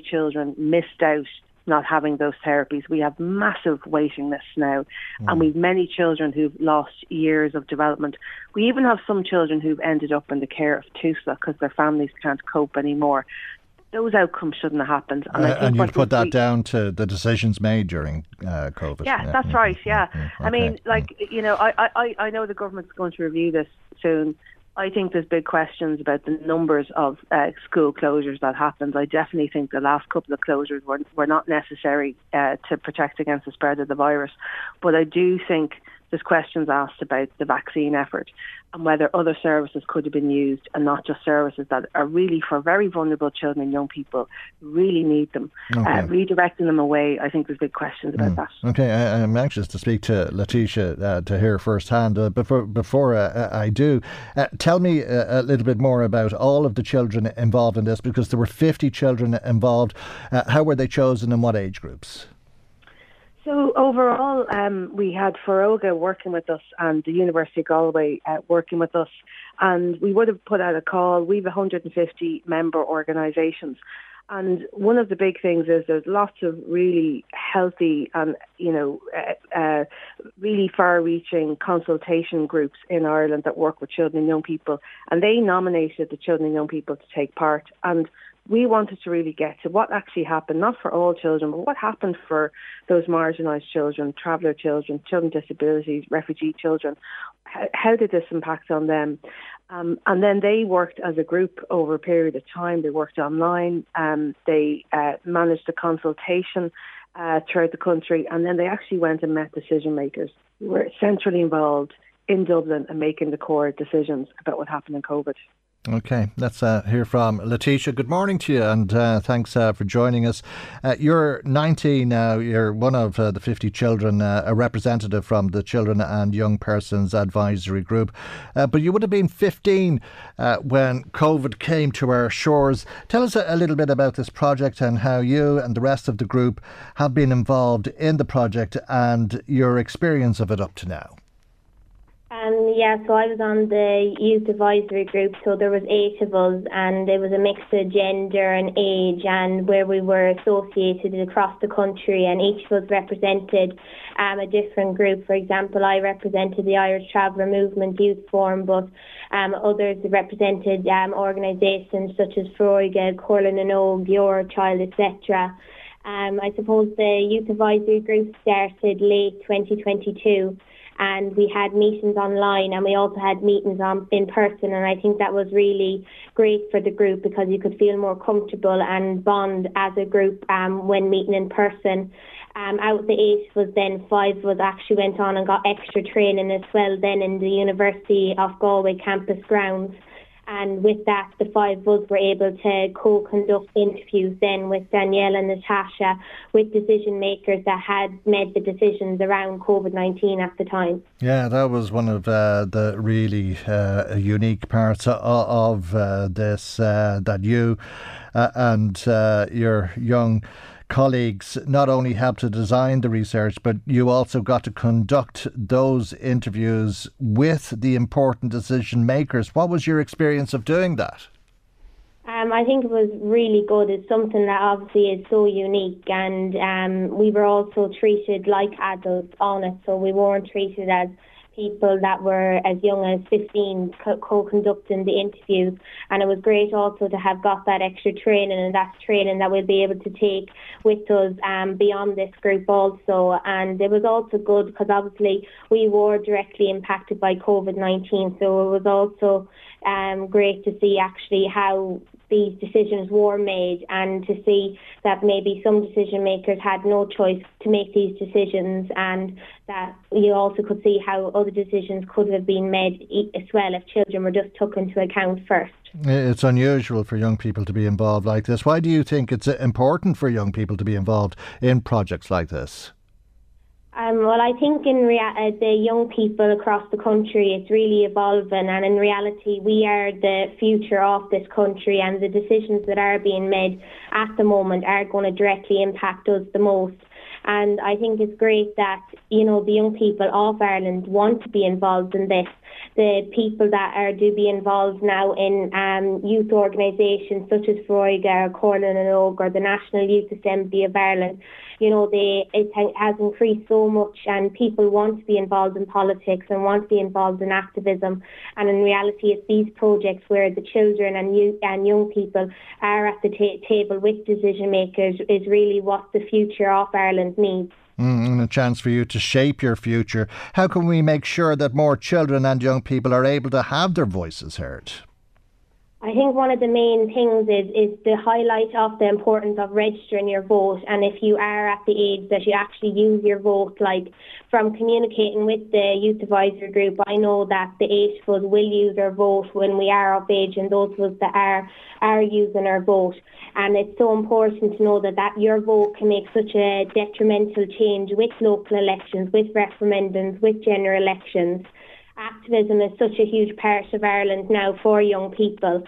children missed out not having those therapies. We have massive waiting lists now, Mm. and we've many children who've lost years of development. We even have some children who've ended up in the care of Tusla because their families can't cope anymore. Those outcomes shouldn't have happened. And, I uh, think and you'd put we- that down to the decisions made during uh, COVID. yeah, that's right. Yeah, I mean, like you know, I, I, I know the government's going to review this soon. I think there's big questions about the numbers of uh, school closures that happened. I definitely think the last couple of closures were were not necessary uh, to protect against the spread of the virus, but I do think there's questions asked about the vaccine effort and whether other services could have been used and not just services that are really for very vulnerable children and young people who really need them. Okay. Uh, redirecting them away, I think there's big questions about that. Okay, I, I'm anxious to speak to Letitia uh, to hear firsthand. Uh, before before uh, I do, uh, tell me uh, a little bit more about all of the children involved in this because there were 50 children involved. Uh, how were they chosen and what age groups? So overall, um, we had Foróige working with us and the University of Galway uh, working with us, and we would have put out a call. We've 150 member organisations, and one of the big things is there's lots of really healthy and you know uh, uh, really far-reaching consultation groups in Ireland that work with children and young people, and they nominated the children and young people to take part. And we wanted to really get to what actually happened, not for all children, but what happened for those marginalised children, traveller children, children with disabilities, refugee children. How, how did this impact on them? Um, and then they worked as a group over a period of time. They worked online. Um, they uh, managed a consultation uh, throughout the country, and then they actually went and met decision makers who were centrally involved in Dublin and making the core decisions about what happened in COVID. Okay, let's uh, hear from Letitia. Good morning to you, and uh, thanks uh, for joining us. Uh, you're 19 now. You're one of uh, the 50 children, uh, a representative from the Children and Young Persons Advisory Group. But you would have been 15 uh, when COVID came to our shores. Tell us a, a little bit about this project and how you and the rest of the group have been involved in the project and your experience of it up to now. Um, yeah, so I was on the youth advisory group, so there was eight of us, and it was a mix of gender and age, and where we were associated across the country, and each of us represented um, a different group. For example, I represented the Irish Traveller Movement Youth Forum, but um, others represented um, organisations such as Foróige, Comhairle na nÓg, Your Child, etc. Um, I suppose the youth advisory group started late 2022 and we had meetings online and we also had meetings on in person and I think that was really great for the group because you could feel more comfortable and bond as a group um, when meeting in person. Um, out of the eight was then five was actually went on and got extra training as well then in the University of Galway campus grounds. And with that, the five of us were able to co-conduct interviews then with Danielle and Natasha, with decision makers that had made the decisions around COVID-19 at the time. Yeah, that was one of uh, the really uh, unique parts of, uh, this uh, that you uh, and uh, your young colleagues not only helped to design the research, but you also got to conduct those interviews with the important decision makers. What was your experience of doing that? Um, I think it was really good. It's something that obviously is so unique, and um, we were also treated like adults on it, so we weren't treated as people that were as young as 15 co-conducting the interviews and it was great also to have got that extra training and that training that we'll be able to take with us um, beyond this group also. And it was also good because obviously we were directly impacted by COVID-19 so it was also um, great to see actually how these decisions were made and to see that maybe some decision makers had no choice to make these decisions and that you also could see how other decisions could have been made as well if children were just took into account first. It's unusual for young people to be involved like this. Why do you think it's important for young people to be involved in projects like this? Um, well, I think in rea- uh, the young people across the country, it's really evolving, and in reality, we are the future of this country, and the decisions that are being made at the moment are going to directly impact us the most. And I think it's great that, you know, the young people of Ireland want to be involved in this. The people that are do be involved now in um, youth organisations such as Foróige, Comhairle na nÓg, or the National Youth Assembly of Ireland you know, they it has increased so much, and people want to be involved in politics and want to be involved in activism. And in reality, it's these projects where the children and you and young people are at the ta- table with decision makers is really what the future of Ireland needs. Mm, and a chance for you to shape your future. How can we make sure that more children and young people are able to have their voices heard? I think one of the main things is, is the highlight of the importance of registering your vote and if you are at the age that you actually use your vote, like from communicating with the youth advisory group, I know that the age of us will use our vote when we are of age and those of us that are are using our vote. And it's so important to know that, that your vote can make such a detrimental change with local elections, with referendums, with general elections activism is such a huge part of Ireland now for young people.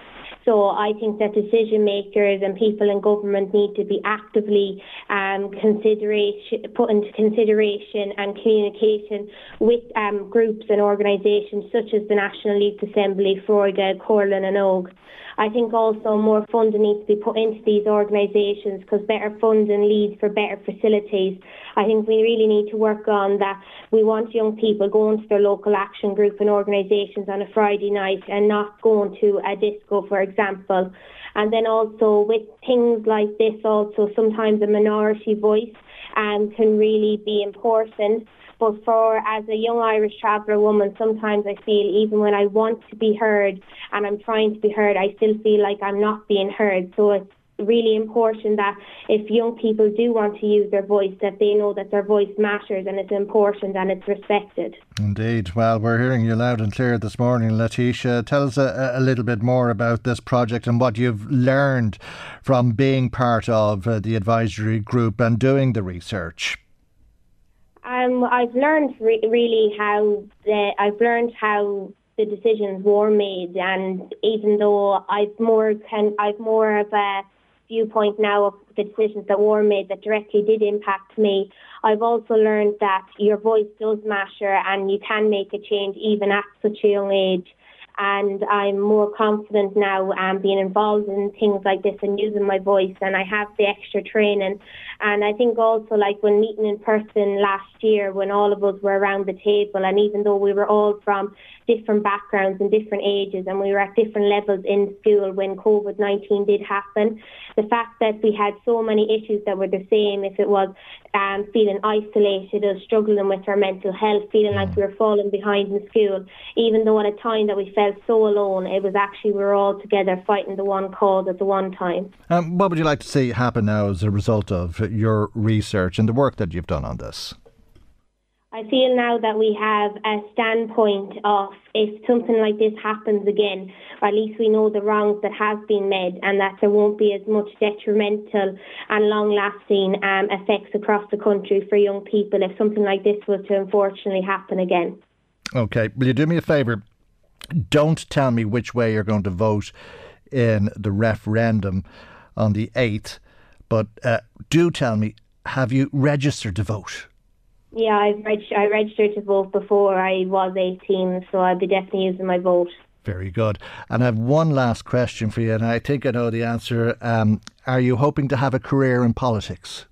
So I think that decision makers and people in government need to be actively um, consideration put into consideration and communication with um, groups and organisations such as the National Youth Assembly, Foróige, Comhairle na nÓg. I think also more funding needs to be put into these organisations because better funding leads for better facilities. I think we really need to work on that. We want young people going to their local action group and organisations on a Friday night and not going to a disco, for example. And then also with things like this also sometimes a minority voice um, can really be important. But for as a young Irish traveller woman, sometimes I feel even when I want to be heard and I'm trying to be heard, I still feel like I'm not being heard. So it's really important that if young people do want to use their voice, that they know that their voice matters and it's important and it's respected. Indeed. Well, we're hearing you loud and clear this morning, Letitia. Tell us a, a little bit more about this project and what you've learned from being part of uh, the advisory group and doing the research. Um, I've learned re- really how the, I've learned how the decisions were made, and even though I've more can I've more of a viewpoint now of the decisions that were made that directly did impact me. I've also learned that your voice does matter, and you can make a change even at such a young age and I'm more confident now um, being involved in things like this and using my voice and I have the extra training and I think also like when meeting in person last year when all of us were around the table and even though we were all from different backgrounds and different ages and we were at different levels in school when COVID-19 did happen the fact that we had so many issues that were the same if it was um, feeling isolated or struggling with our mental health feeling like we were falling behind in school even though at a time that we felt felt so alone. It was actually we were all together fighting the one cause at the one time. Um, what would you like to see happen now as a result of your research and the work that you've done on this? I feel now that we have a standpoint of if something like this happens again, or at least we know the wrongs that have been made and that there won't be as much detrimental and long-lasting um, effects across the country for young people if something like this was to unfortunately happen again. Okay, will you do me a favour? Don't tell me which way you're going to vote in the referendum on the 8th, but uh, do tell me have you registered to vote? Yeah, I've reg- I registered to vote before I was 18, so I'll be definitely using my vote. Very good. And I have one last question for you, and I think I know the answer. Um, are you hoping to have a career in politics?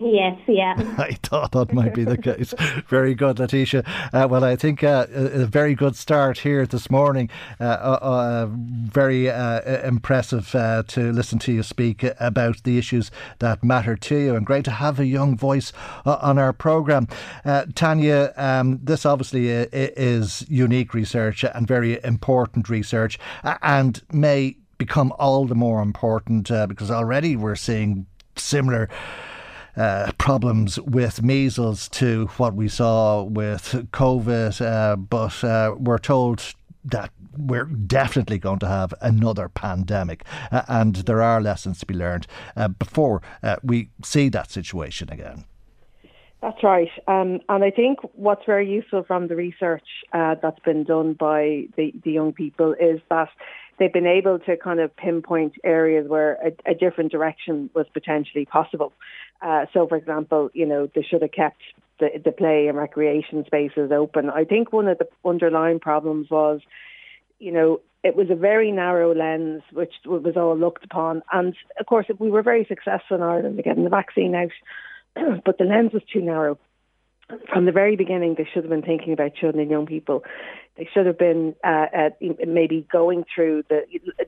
Yes, yeah. I thought that might be the case. very good, Letitia. Uh, well, I think uh, a, very good start here this morning. Uh, uh, uh very uh, impressive to listen to you speak about the issues that matter to you, and great to have a young voice on our programme. Tanya, um, this obviously is unique research and very important research, and may become all the more important because already we're seeing similar uh, problems with measles to what we saw with COVID, uh, but uh, we're told that we're definitely going to have another pandemic, uh, and there are lessons to be learned uh, before we see that situation again. That's right. Um, and I think what's very useful from the research uh, that's been done by the, the young people is that they've been able to kind of pinpoint areas where a, a different direction was potentially possible. Uh, so, for example, you know, they should have kept the, the play and recreation spaces open. I think one of the underlying problems was, you know, it was a very narrow lens which was all looked upon. And of course, we were very successful in Ireland in getting the vaccine out, but the lens was too narrow. From the very beginning, they should have been thinking about children and young people. They should have been uh, maybe going through the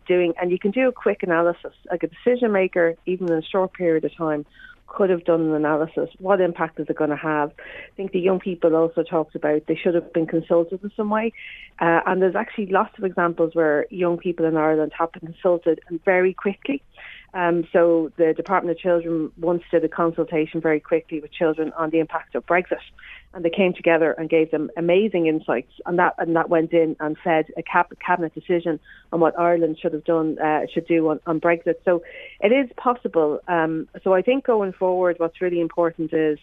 doing, and you can do a quick analysis. Like a decision maker, even in a short period of time, could have done an analysis. What impact is it going to have? I think the young people also talked about they should have been consulted in some way. Uh, and there's actually lots of examples where young people in Ireland have been consulted and very quickly. Um, so the Department of Children once did a consultation very quickly with children on the impact of Brexit and they came together and gave them amazing insights, and that and that went in and fed a cabinet decision on what Ireland should have done, uh, should do on, on, Brexit. So it is possible. Um, so I think going forward, what's really important is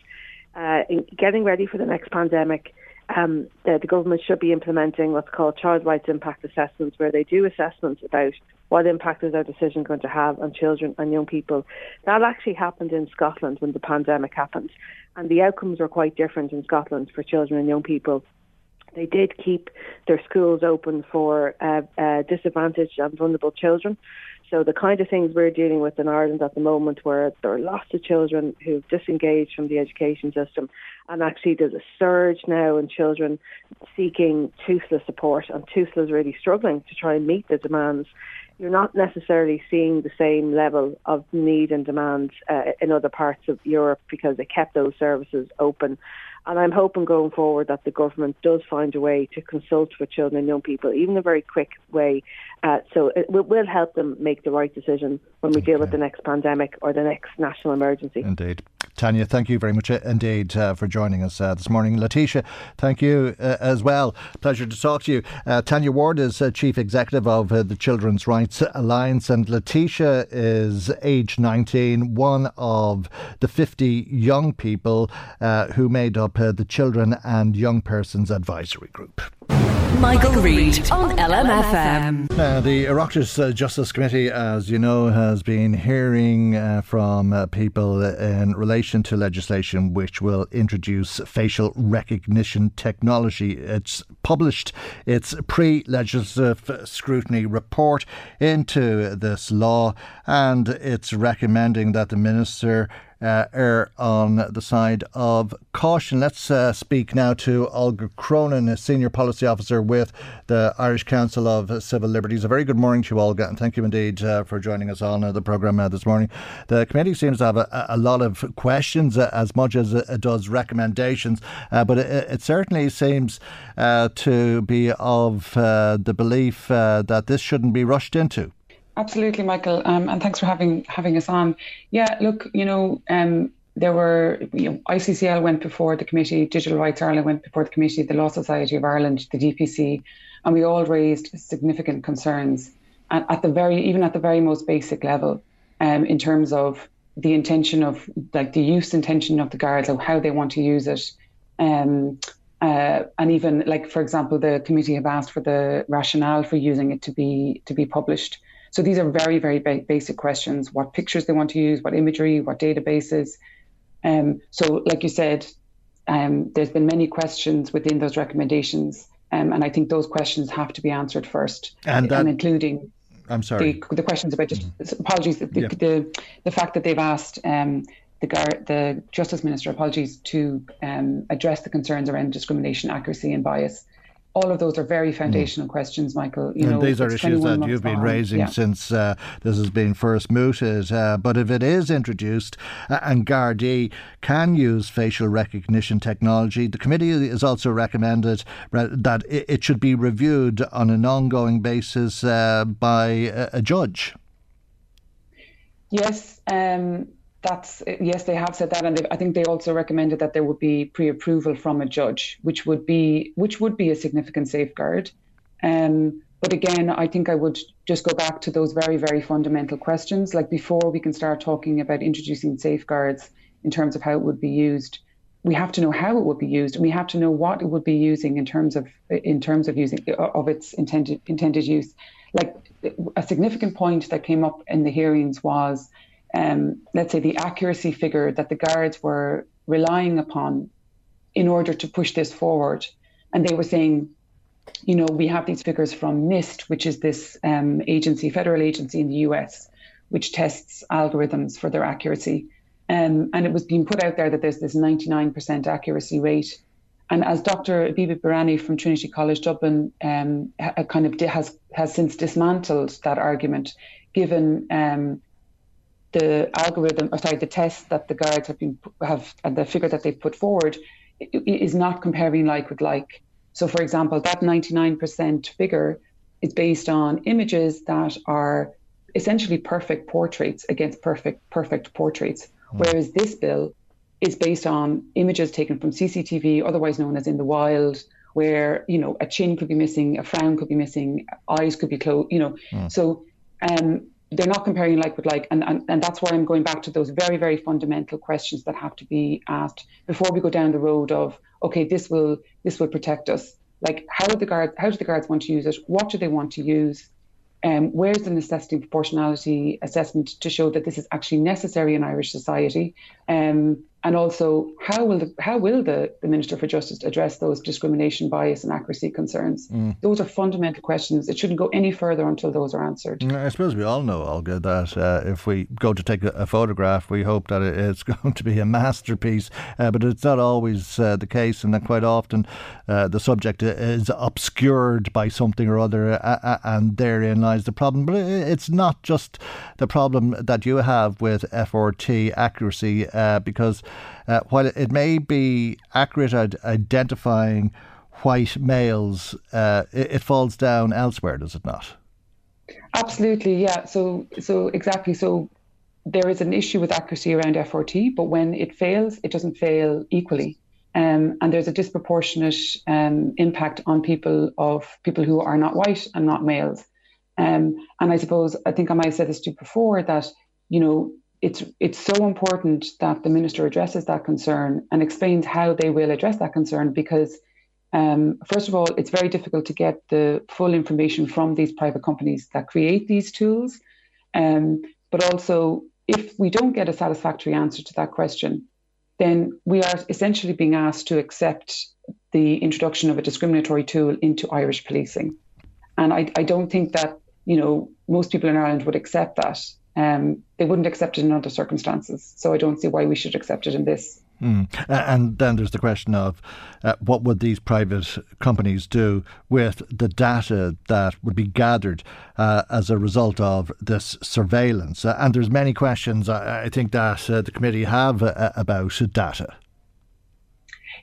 uh, getting ready for the next pandemic. Um, the, the government should be implementing what's called child rights impact assessments, where they do assessments about what impact is our decision going to have on children and young people. That actually happened in Scotland when the pandemic happened, and the outcomes were quite different in Scotland for children and young people. They did keep their schools open for uh, uh, disadvantaged and vulnerable children. So the kind of things we're dealing with in Ireland at the moment, where there are lots of children who've disengaged from the education system, and actually there's a surge now in children seeking Tusla support, and Tusla really struggling to try and meet the demands you're not necessarily seeing the same level of need and demand uh, in other parts of Europe because they kept those services open. And I'm hoping going forward that the government does find a way to consult with children and young people, even a very quick way, uh, so it will help them make the right decision when we okay. deal with the next pandemic or the next national emergency. Indeed. Tanya, thank you very much uh, indeed uh, for joining us uh, this morning. Letitia, thank you uh, as well. Pleasure to talk to you. Uh, Tanya Ward is uh, Chief Executive of the Children's Rights Alliance, and Letitia is age 19, one of the 50 young people who made up the Children and Young Persons Advisory Group. Michael, Reade on LMFM. Uh, the Oireachtas uh, Justice Committee, as you know, has been hearing uh, from uh, people in relation to legislation which will introduce facial recognition technology. It's published its pre legislative scrutiny report into this law and it's recommending that the Minister uh, err on the side of caution. Let's uh, speak now to Olga Cronin, a Senior Policy Officer with the Irish Council of Civil Liberties. A very good morning to you, Olga, and thank you indeed uh, for joining us on uh, the programme uh, this morning. The committee seems to have a, a lot of questions uh, as much as it does recommendations, but it, it, certainly seems to be of the belief that this shouldn't be rushed into. Absolutely, Michael, um, and thanks for having having us on. Yeah, look, you know, um, there were you know, ICCL went before the committee, Digital Rights Ireland went before the committee, the Law Society of Ireland, the DPC, and we all raised significant concerns. And at the very, even at the very most basic level, um, in terms of the intention of like the use intention of the guards, of how they want to use it, um, uh, and even like for example, the committee have asked for the rationale for using it to be to be published. So these are very, very ba- basic questions what pictures they want to use, what imagery, what databases. Um, so, like you said, um, there's been many questions within those recommendations. Um, and I think those questions have to be answered first, and, that, and including I'm sorry. The, the, questions about just mm-hmm. apologies. The, yeah. the, the fact that they've asked um, the the justice minister apologies to um, address the concerns around discrimination, accuracy, and bias all of those are very foundational mm. questions, Michael. You and know, these are issues that you've been raising yeah. since uh, this has been first mooted. Uh, but if it is introduced uh, and Gardaí can use facial recognition technology, the committee has also recommended that it should be reviewed on an ongoing basis uh, by a, a judge. Yes. Um, that's yes, they have said that, and I think they also recommended that there would be pre-approval from a judge, which would be which would be a significant safeguard. Um, but again, I think I would just go back to those very very fundamental questions. Like before we can start talking about introducing safeguards in terms of how it would be used, we have to know how it would be used, and we have to know what it would be using in terms of in terms of using of its intended intended use. Like a significant point that came up in the hearings was, um, let's say, the accuracy figure that the guards were relying upon in order to push this forward. And they were saying, you know, we have these figures from NIST, which is this um, agency, federal agency in the US, which tests algorithms for their accuracy. Um, and it was being put out there that there's this 99% accuracy rate. And as Dr. Abeba Birhane from Trinity College Dublin um, kind of has has since dismantled that argument, given um, the algorithm, or sorry, the test that the guards have been have and the figure that they've put forward is not comparing like with like. So, for example, that 99% figure is based on images that are essentially perfect portraits against perfect perfect portraits, mm. whereas this bill is based on images taken from CCTV, otherwise known as in the wild, where you know a chin could be missing, a frown could be missing, eyes could be closed, you know. Mm. So um, they're not comparing like with like, and, and and that's why I'm going back to those very very fundamental questions that have to be asked before we go down the road of okay, this will this will protect us. Like how the guards how do the guards want to use it? What do they want to use? Um, where's the necessity proportionality assessment to show that this is actually necessary in Irish society? Um, and also, how will the how will the, the Minister for Justice address those discrimination, bias, and accuracy concerns? Mm. Those are fundamental questions. It shouldn't go any further until those are answered. Mm, I suppose we all know, Olga, that uh, if we go to take a, a, photograph, we hope that it's going to be a masterpiece. Uh, but it's not always uh, the case, and that quite often uh, the subject is obscured by something or other, uh, uh, and therein lies the problem. But it's not just the problem that you have with FRT accuracy, because uh, while it may be accurate at identifying white males, uh, it, it, falls down elsewhere, does it not? Absolutely, yeah. So, so exactly. So, there is an issue with accuracy around FRT, but when it fails, it doesn't fail equally. Um, and there's a disproportionate um, impact on people of people who are not white and not males. Um, and I suppose I think I might have said this to you before that you know it's it's so important that the minister addresses that concern and explains how they will address that concern because um, first of all it's very difficult to get the full information from these private companies that create these tools. Um, but also if we don't get a satisfactory answer to that question then we are essentially being asked to accept the introduction of a discriminatory tool into Irish policing. And I, I don't think that you know most people in Ireland would accept that um, they wouldn't accept it in other circumstances. So I don't see why we should accept it in this. Mm. And then there's the question of uh, what would these private companies do with the data that would be gathered uh, as a result of this surveillance? Uh, and there's many questions I, I think that uh, the committee have uh, about data.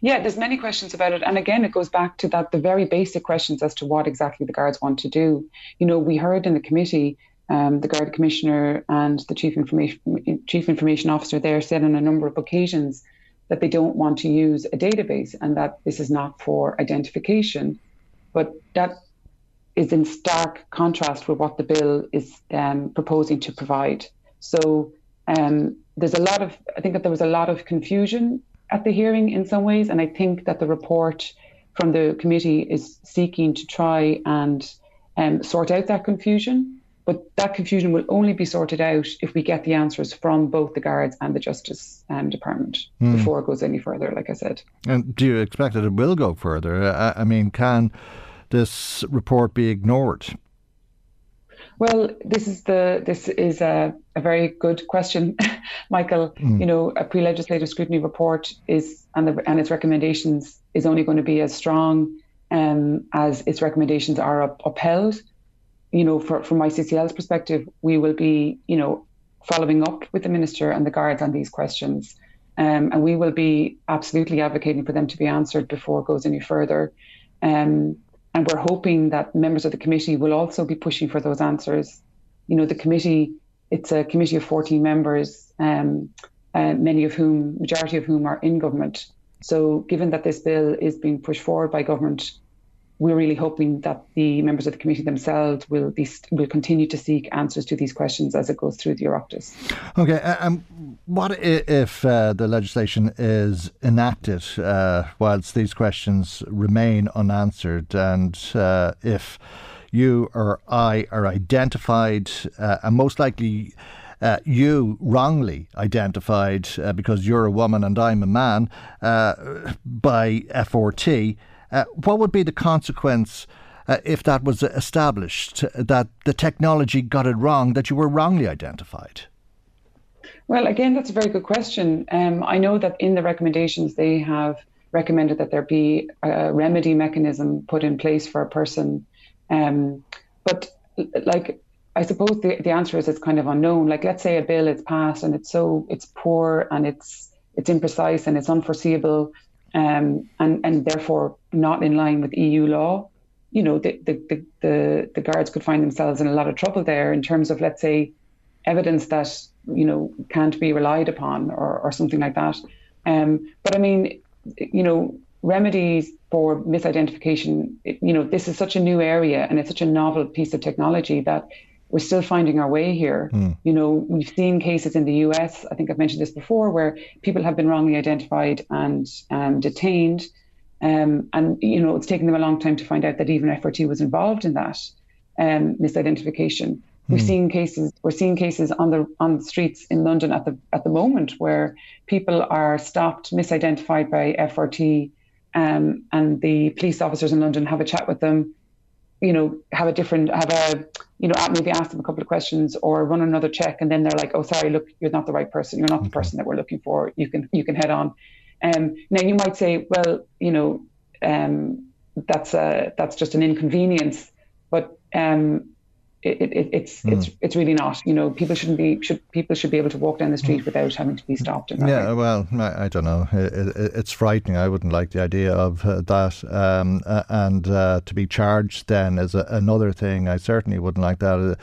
Yeah, there's many questions about it, and again, it goes back to that the very basic questions as to what exactly the guards want to do. You know, we heard in the committee um, the Garda Commissioner and the Chief Information Chief Information Officer there said on a number of occasions that they don't want to use a database and that this is not for identification. But that is in stark contrast with what the bill is um, proposing to provide. So um, there's a lot of, I think that there was a lot of confusion at the hearing in some ways, and I think that the report from the committee is seeking to try and um, sort out that confusion but that confusion will only be sorted out if we get the answers from both the guards and the Justice um, Department mm. before it goes any further, like I said. And do you expect that it will go further? I, I mean, can this report be ignored? Well, this is the this is a, a very good question, Michael. Mm. You know, a pre-legislative scrutiny report is and the, and its recommendations is only going to be as strong um, as its recommendations are up, upheld you know, for, from ICCL's perspective, we will be, you know, following up with the minister and the guards on these questions. Um, and we will be absolutely advocating for them to be answered before it goes any further. Um, and we're hoping that members of the committee will also be pushing for those answers. You know, the committee, it's a committee of 14 members, um, uh, many of whom, majority of whom are in government. So given that this bill is being pushed forward by government, we're really hoping that the members of the committee themselves will be will continue to seek answers to these questions as it goes through the Oireachtas. Okay, um, what if uh, the legislation is enacted uh, whilst these questions remain unanswered, and uh, if you or I are identified, uh, and most likely uh, you wrongly identified uh, because you're a woman and I'm a man uh, by FRT, uh, what would be the consequence? Uh, if that was established, that the technology got it wrong, that you were wrongly identified? Well, again, that's a very good question. Um, I know that in the recommendations they have recommended that there be a remedy mechanism put in place for a person. Um, but like I suppose the, the answer is it's kind of unknown. Like let's say a bill is passed and it's so it's poor and it's it's imprecise and it's unforeseeable um, and and therefore not in line with EU law. You know, the, the, the, the, the guards could find themselves in a lot of trouble there in terms of let's say evidence that you know can't be relied upon or, or something like that. Um, but I mean, you know, remedies for misidentification. You know, this is such a new area and it's such a novel piece of technology that we're still finding our way here. Mm. You know, we've seen cases in the US, I think I've mentioned this before, where people have been wrongly identified and um, detained. Um, and, you know, it's taken them a long time to find out that even FRT was involved in that um, misidentification. We've mm. seen cases. We're seeing cases on the on the streets in London at the at the moment where people are stopped, misidentified by FRT, um, and the police officers in London have a chat with them, you know, have a different, have a, you know, maybe ask them a couple of questions or run another check, and then they're like, "Oh, sorry, look, you're not the right person. You're not the person that we're looking for. You can you can head on." Um, now you might say, "Well, you know, um, that's a that's just an inconvenience," but um, it, it, it's mm. it's it's really not. You know, people shouldn't be should people should be able to walk down the street without having to be stopped. yeah, way. well, I, I, don't know. It, it's frightening. I wouldn't like the idea of uh, that, um, uh, and uh, to be charged then is a, another thing. I certainly wouldn't like that. Uh,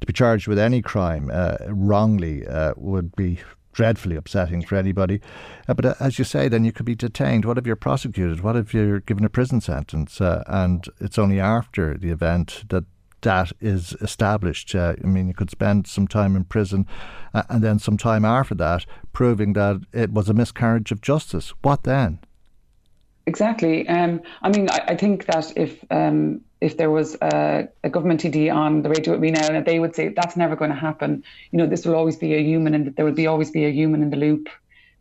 to be charged with any crime uh, wrongly uh, would be dreadfully upsetting for anybody. Uh, but uh, as you say, then you could be detained. What if you're prosecuted? What if you're given a prison sentence? Uh, and it's only after the event that that is established. Uh, I mean, you could spend some time in prison uh, and then some time after that proving that it was a miscarriage of justice. What then? Exactly. Um, I mean, I, I, think that if um, if there was a, a, government TD on the radio with me now, and they would say that's never going to happen. You know, this will always be a human, and there will be always be a human in the loop.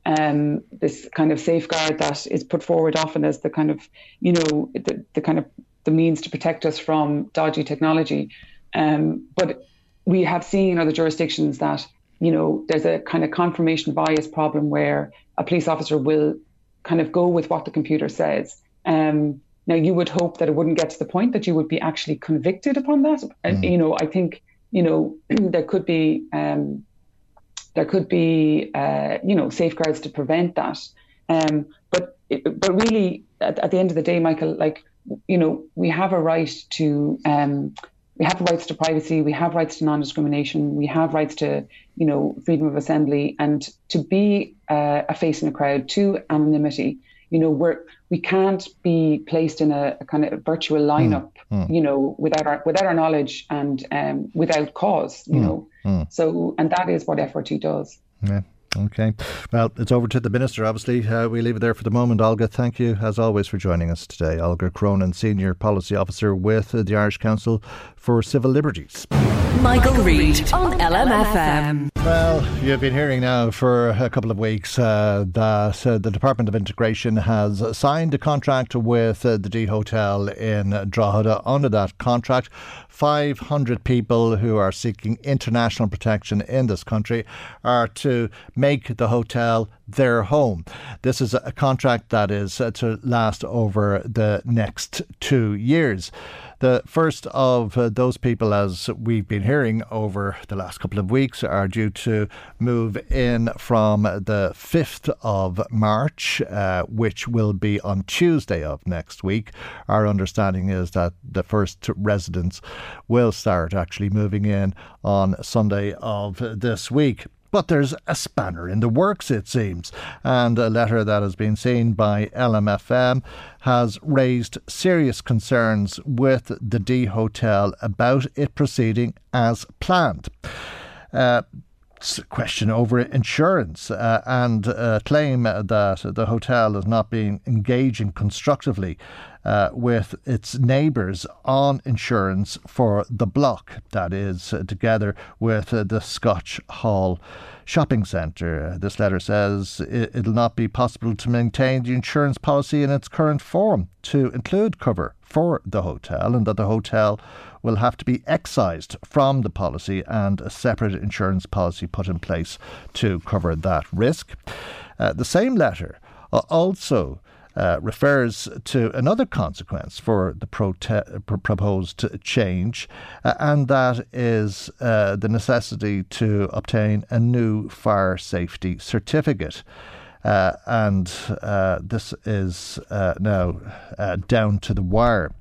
Um, this kind of safeguard that is put forward often as the kind of, you know, the, the kind of the means to protect us from dodgy technology. Um, but we have seen in other jurisdictions that you know there's a kind of confirmation bias problem where a police officer will kind of go with what the computer says. Um, now you would hope that it wouldn't get to the point that you would be actually convicted upon that. And mm. you know, I think you know there could be um, there could be uh, you know safeguards to prevent that. Um, but it, but really, at, at, the end of the day, Michael, like you know, we have a right to um, we have rights to privacy, we have rights to non-discrimination, we have rights to, you know, freedom of assembly, and to be uh, a face in a crowd, to anonymity. You know, we're we can't be placed in a, a kind of virtual hmm. lineup, mm, mm. you know, without our without our knowledge and um, without cause. You mm, know, hmm. so and that is what FRT does. Yeah. Okay. Well, it's over to the Minister, obviously. Uh, we leave it there for the moment. Olga, thank you, as always, for joining us today. Olga Cronin, Senior Policy Officer with the Irish Council for Civil Liberties. Michael, Reade on LMFM. Well, you've been hearing now for a couple of weeks uh, that uh, the Department of Integration has signed a contract with uh, the D Hotel in Drogheda. Under that contract, 500 people who are seeking international protection in this country are to make the hotel their home. This is a contract that is to last over the next two years. The first of uh, those people, as we've been hearing over the last couple of weeks, are due to move in from the 5th of March, uh, which will be on Tuesday of next week. Our understanding is that the first residents will start actually moving in on Sunday of this week. But there's a spanner in the works, it seems, and a letter that has been seen by LMFM has raised serious concerns with the D Hotel about it proceeding as planned. Uh, question over insurance uh, and uh, claim that the hotel is not being engaging constructively uh, with its neighbours on insurance for the block that is uh, together with uh, the Scotch Hall shopping centre. This letter says it, will not be possible to maintain the insurance policy in its current form to include cover for the hotel and that the hotel will have to be excised from the policy and a separate insurance policy put in place to cover that risk. Uh, the same letter uh, also uh, refers to another consequence for the prote- proposed change, uh, and that is uh, the necessity to obtain a new fire safety certificate. Uh, and uh, this is uh, now down to the wire.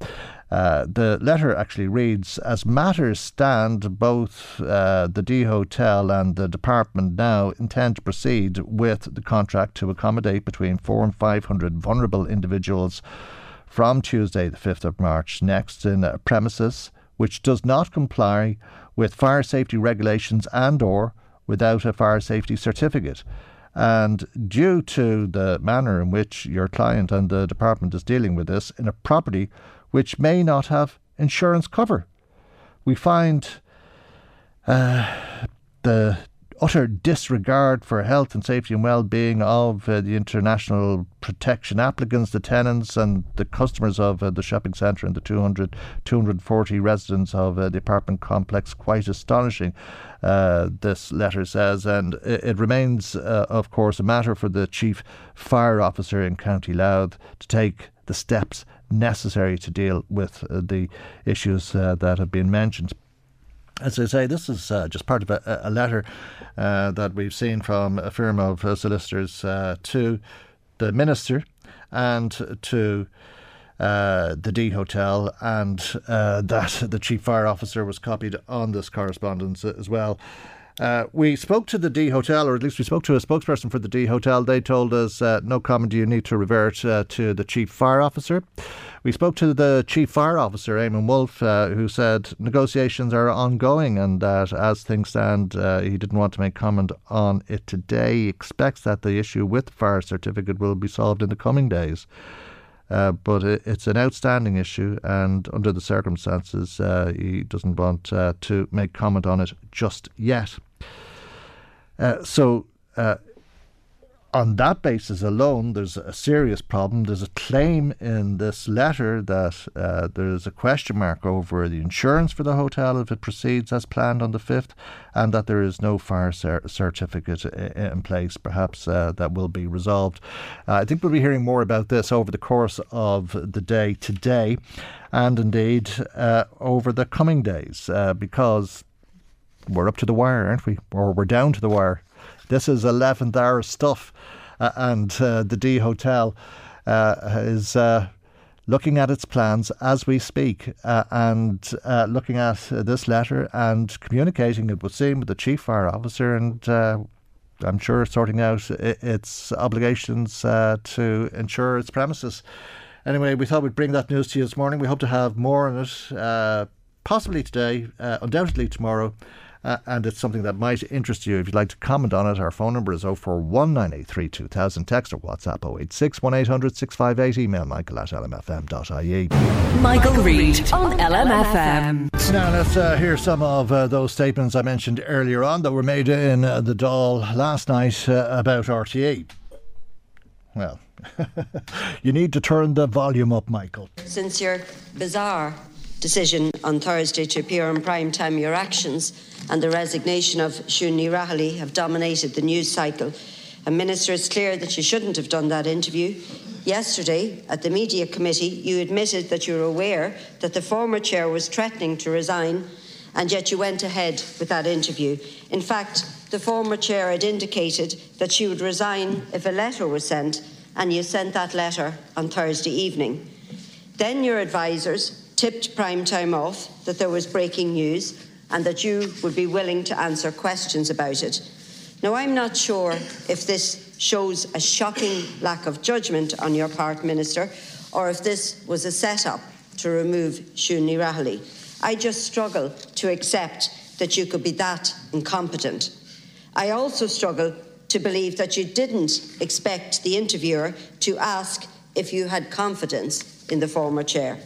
Uh, the letter actually reads As matters stand, both uh, the D Hotel and the department now intend to proceed with the contract to accommodate between four and 500 vulnerable individuals from Tuesday, the 5th of March next in a premises which does not comply with fire safety regulations and or without a fire safety certificate. And due to the manner in which your client and the department is dealing with this in a property which may not have insurance cover. We find uh, the utter disregard for health and safety and well-being of uh, the international protection applicants, the tenants and the customers of uh, the shopping centre and the 200, 240 residents of uh, the apartment complex quite astonishing, uh, this letter says. And it, it remains, uh, of course, a matter for the chief fire officer in County Louth to take the steps necessary to deal with uh, the issues uh, that have been mentioned. As I say, this is uh, just part of a, a letter uh, that we've seen from a firm of uh, solicitors uh, to the minister and to the D Hotel, and that the chief fire officer was copied on this correspondence as well. Uh, we spoke to the D Hotel, or at least we spoke to a spokesperson for the D Hotel. They told us uh, no comment, you need to revert uh, to the Chief Fire Officer. We spoke to the Chief Fire Officer, Eamon Wolfe, uh, who said negotiations are ongoing and that as things stand, uh, he didn't want to make comment on it today. He expects that the issue with the fire certificate will be solved in the coming days. Uh, but it, it's an outstanding issue, and under the circumstances, uh, he doesn't want uh, to make comment on it just yet. Uh, so, uh, on that basis alone, there's a serious problem. There's a claim in this letter that uh, there's a question mark over the insurance for the hotel if it proceeds as planned on the 5th, and that there is no fire cer- certificate in place. Perhaps uh, that will be resolved. Uh, I think we'll be hearing more about this over the course of the day today, and indeed uh, over the coming days, uh, because we're up to the wire, aren't we? Or we're down to the wire. This is 11th hour stuff. Uh, and uh, the D Hotel uh, is uh, looking at its plans as we speak uh, and uh, looking at this letter and communicating it would seem with the chief fire officer and I'm sure sorting out its obligations to ensure its premises. Anyway, we thought we'd bring that news to you this morning. We hope to have more on it, possibly today, undoubtedly tomorrow uh, and it's something that might interest you. If you'd like to comment on it, our phone number is 041983 2000. Text or WhatsApp 086 1800 658. Email michael at lmfm.ie. Michael, Reade on LMFM. Now let's uh, hear some of uh, those statements I mentioned earlier on that were made in uh, the Dáil last night uh, about RTE. Well, you need to turn the volume up, Michael. Since your bizarre decision on Thursday to appear on prime time, your actions and the resignation of Ní Raghallaigh have dominated the news cycle. And Minister, it's clear that you shouldn't have done that interview. Yesterday, at the Media Committee, you admitted that you were aware that the former chair was threatening to resign, and yet you went ahead with that interview. In fact, the former chair had indicated that she would resign if a letter was sent, and you sent that letter on Thursday evening. Then your advisers tipped prime time off that there was breaking news and that you would be willing to answer questions about it. Now, I'm not sure if this shows a shocking lack of judgment on your part, Minister, or if this was a set-up to remove Siún Raghallaigh. I just struggle to accept that you could be that incompetent. I also struggle to believe that you didn't expect the interviewer to ask if you had confidence in the former chair.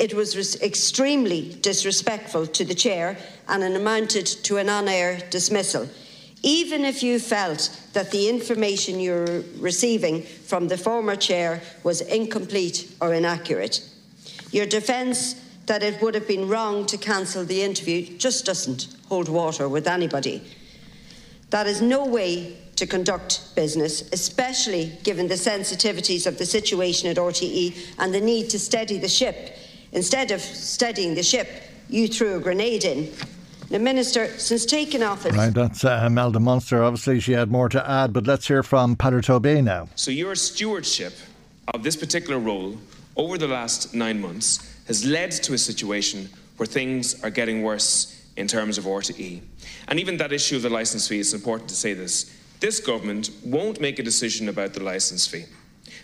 It was extremely disrespectful to the chair and it amounted to an on air dismissal. Even if you felt that the information you're receiving from the former chair was incomplete or inaccurate, your defence that it would have been wrong to cancel the interview just doesn't hold water with anybody. That is no way to conduct business, especially given the sensitivities of the situation at RTE and the need to steady the ship. Instead of steadying the ship, you threw a grenade in. The Minister, since taking office. Right, that's uh, Imelda Munster. Obviously, she had more to add, but let's hear from Peadar Tóibín now. So, your stewardship of this particular role over the last nine months has led to a situation where things are getting worse in terms of RTE. And even that issue of the licence fee, it's important to say this. This government won't make a decision about the licence fee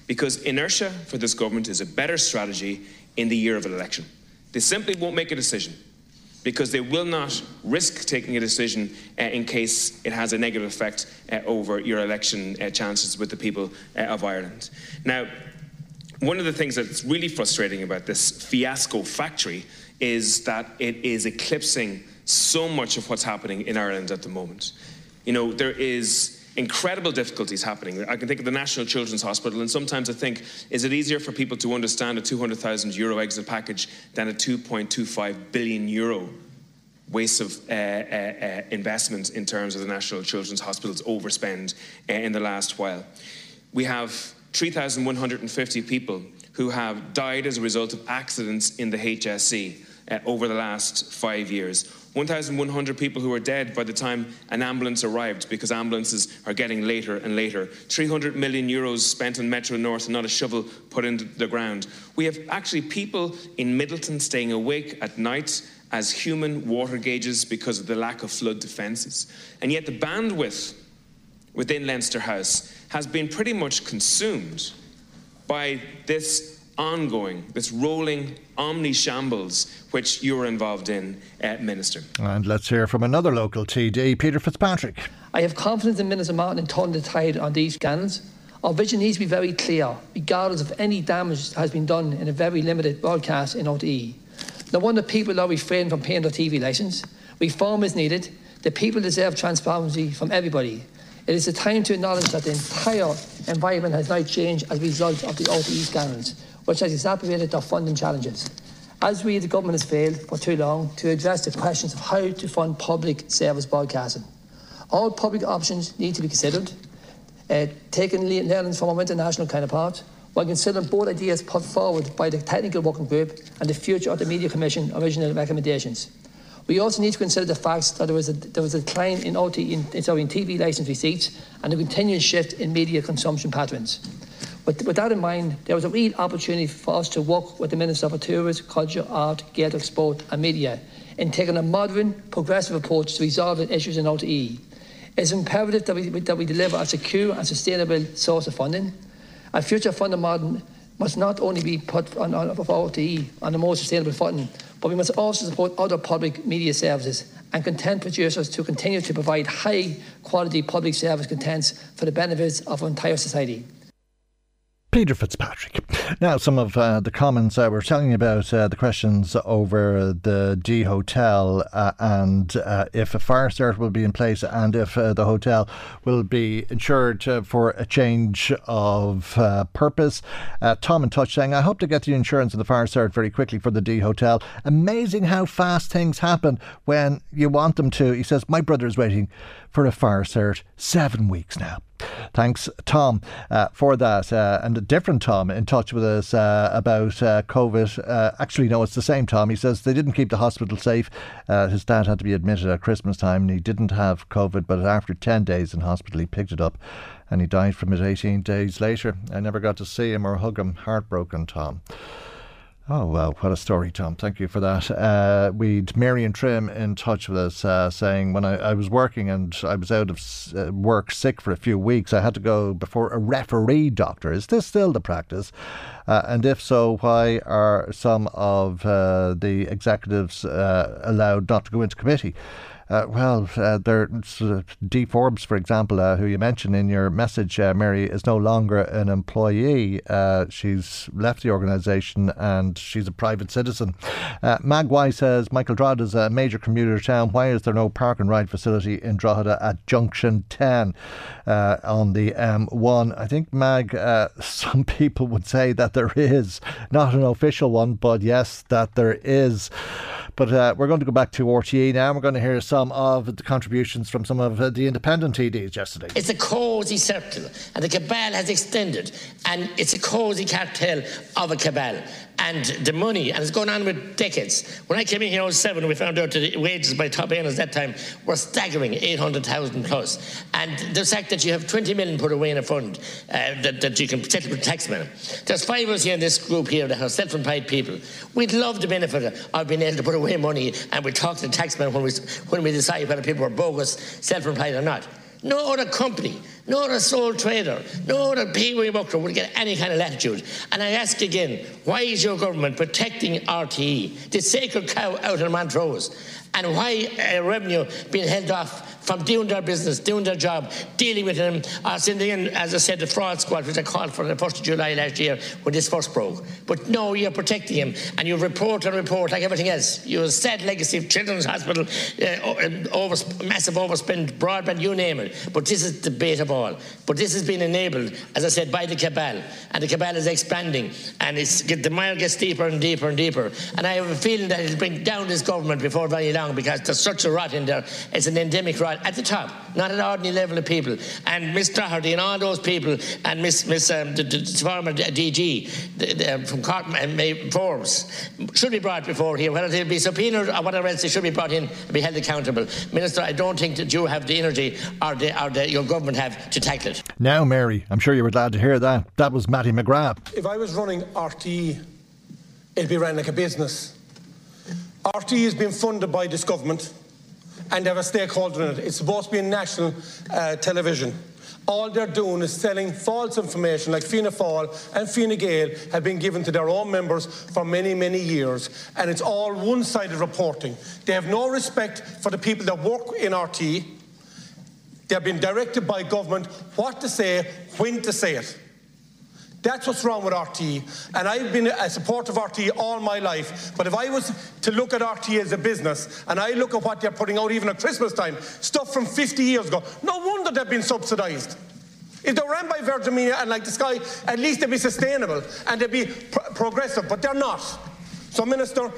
because inertia for this government is a better strategy in the year of an election. They simply won't make a decision because they will not risk taking a decision uh, in case it has a negative effect uh, over your election uh, chances with the people uh, of Ireland. Now, one of the things that's really frustrating about this fiasco factory is that it is eclipsing so much of what's happening in Ireland at the moment. You know, there is incredible difficulties happening. I can think of the National Children's Hospital, and sometimes I think, is it easier for people to understand a 200,000 euro exit package than a 2.25 billion euro waste of uh, uh, uh, investment in terms of the National Children's Hospital's overspend uh, in the last while? We have 3,150 people who have died as a result of accidents in the HSE uh, over the last five years. 1,100 people who are dead by the time an ambulance arrived because ambulances are getting later and later. 300 million euros spent on Metro North and not a shovel put into the ground. We have actually people in Midleton staying awake at night as human water gauges because of the lack of flood defences. And yet the bandwidth within Leinster House has been pretty much consumed by this ongoing, this rolling omni shambles which you were involved in, uh, Minister. And let's hear from another local TD, Peter Fitzpatrick. I have confidence in Minister Martin in turning the tide on these scans. Our vision needs to be very clear, regardless of any damage that has been done in a very limited broadcast in RTE. No wonder people are refraining from paying their TV licence. Reform is needed. The people deserve transparency from everybody. It is the time to acknowledge that the entire environment has now changed as a result of the RTE scandals which has exacerbated their funding challenges. As we, the government, has failed for too long to address the questions of how to fund public service broadcasting. All public options need to be considered, uh, taking learnings from our international counterparts, while considering both ideas put forward by the Technical Working Group and the future of the Media Commission original recommendations. We also need to consider the fact that there was a, there was a decline in, OT, in, sorry, in TV licence receipts and a continuing shift in media consumption patterns. With, with that in mind, there was a real opportunity for us to work with the Minister for Tourism, Culture, Art, Gaeltacht Sport and Media in taking a modern, progressive approach to resolving issues in RTE. It's imperative that we, that we deliver a secure and sustainable source of funding. A future funding model must not only be put on, on for on a more sustainable footing, but we must also support other public media services and content producers to continue to provide high quality public service contents for the benefits of our entire society. Peter Fitzpatrick. Now, some of uh, the comments uh, we're telling you about uh, the questions over the D Hotel uh, and uh, if a fire cert will be in place and if uh, the hotel will be insured for a change of purpose. Tom in touch saying, I hope to get the insurance and the fire cert very quickly for the D Hotel. Amazing how fast things happen when you want them to. He says, My brother is waiting for a fire cert seven weeks now. Thanks, Tom, uh, for that. Uh, and a different Tom in touch with us uh, about uh, COVID. Uh, actually, no, it's the same Tom. He says they didn't keep the hospital safe. Uh, his dad had to be admitted at Christmas time and he didn't have COVID, but after 10 days in hospital, he picked it up and he died from it 18 days later. I never got to see him or hug him. Heartbroken, Tom. Oh, well, what a story, Tom. Thank you for that. Uh, we'd Marion Trim in touch with us uh, saying when I, I, was working and I was out of uh, work sick for a few weeks, I had to go before a referee doctor. Is this still the practice? Uh, and if so, why are some of uh, the executives uh, allowed not to go into committee? Uh, well, uh, there's uh, Dee Forbes, for example, uh, who you mentioned in your message, uh, Mary, is no longer an employee. Uh, she's left the organisation and she's a private citizen. Uh, Magwai says Michael Drogheda is a major commuter town. Why is there no park and ride facility in Drogheda at Junction 10 on the M1? I think, Mag, some people would say that there is not an official one, but yes, that there is. But uh, we're going to go back to RTE now. We're going to hear some of the contributions from some of uh, the independent TDs yesterday. It's a cosy circle, and the cabal has extended, and it's a cosy cartel of a cabal and the money, and it's going on with decades. When I came in here in 07, we found out that the wages by top earners that time were staggering, 800,000 plus. And the fact that you have 20 million put away in a fund uh, that, that you can settle with taxmen. There's five of us here in this group here that are self-employed people. We'd love the benefit of being able to put away money and we talk to the taxmen when we, when we decide whether people are bogus, self-employed or not. No other company no other sole trader, no other pay worker would get any kind of latitude. And I ask again, why is your government protecting RTE, the sacred cow out in Montrose? And why uh, revenue being held off from doing their business, doing their job, dealing with them, sending in, as I said, the fraud squad, which I called for the 1st of July last year when this first broke. But no, you're protecting him, and you report and report like everything else. You have a sad legacy of Children's Hospital, uh, over, massive overspend, broadband, you name it. But this is debatable. But this has been enabled, as I said, by the cabal, and the cabal is expanding, and it's, the mire gets deeper and deeper and deeper. And I have a feeling that it'll bring down this government before very long because there's such a rot in there. It's an endemic rot at the top, not at ordinary level of people. And Miss Doherty and all those people, and Miss Miss um, the, the, the former DG the, the, um, from Carton and uh, Forbes should be brought before here. Whether they'll be subpoenaed or whatever else, they should be brought in and be held accountable. Minister, I don't think that you have the energy or, the, or the, your government have to tackle it. Now, Mary, I'm sure you were glad to hear that. That was Mattie McGrath. If I was running RTE, it'd be run like a business. RTE has been funded by this government and have a stakeholder in it. It's supposed to be national uh, television. All they're doing is selling false information like Fianna Fáil and Fine Gael have been given to their own members for many, many years. And it's all one-sided reporting. They have no respect for the people that work in RT. They've been directed by government what to say, when to say it. That's what's wrong with RTE. And I've been a supporter of RTE all my life. But if I was to look at RTE as a business, and I look at what they're putting out even at Christmas time, stuff from 50 years ago, no wonder they've been subsidised. If they were run by Virgin Media and like the Sky, at least they'd be sustainable and they'd be progressive, but they're not. So, Minister,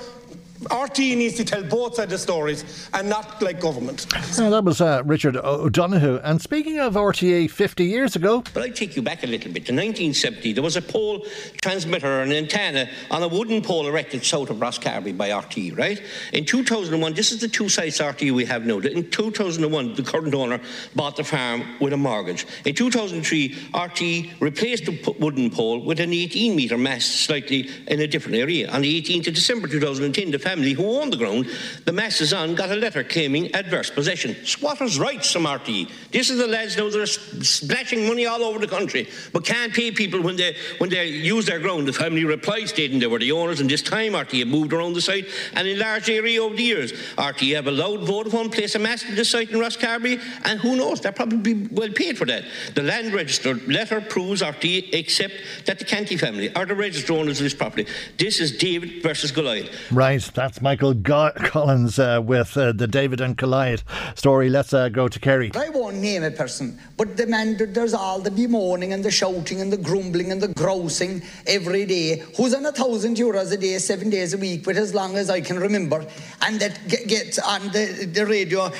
RT needs to tell both sides of the stories and not like government. Yeah, that was uh, Richard O'Donoghue. And speaking of RTE 50 years ago. But I take you back a little bit. In 1970, there was a pole transmitter, an antenna on a wooden pole erected south of Rosscarbery by RT, right? In 2001, this is the two sites RT we have now. In 2001, the current owner bought the farm with a mortgage. In 2003, RT replaced the wooden pole with an 18 metre mast slightly in a different area. On the 18th of December 2010, the family who owned the ground, the masses on got a letter claiming adverse possession. Squatters' rights from RTE. This is the lads now that are splashing money all over the country, but can't pay people when they when they use their ground. The family replied stating they were the owners, and this time RTE moved around the site and enlarged the area over the years. RTE have allowed Vodafone place a mast in the site in Rosscarbery, and who knows, they're probably well paid for that. The land register letter proves RTE except that the Canty family are the registered owners of this property. This is David versus Goliath. Right. That's Michael Go- Collins uh, with uh, the David and Goliath story. Let's uh, go to Kerry. I won't name a person, but the man there's all the bemoaning and the shouting and the grumbling and the grousing every day. Who's on a thousand euros a day, seven days a week, but as long as I can remember, and that gets on the, the radio,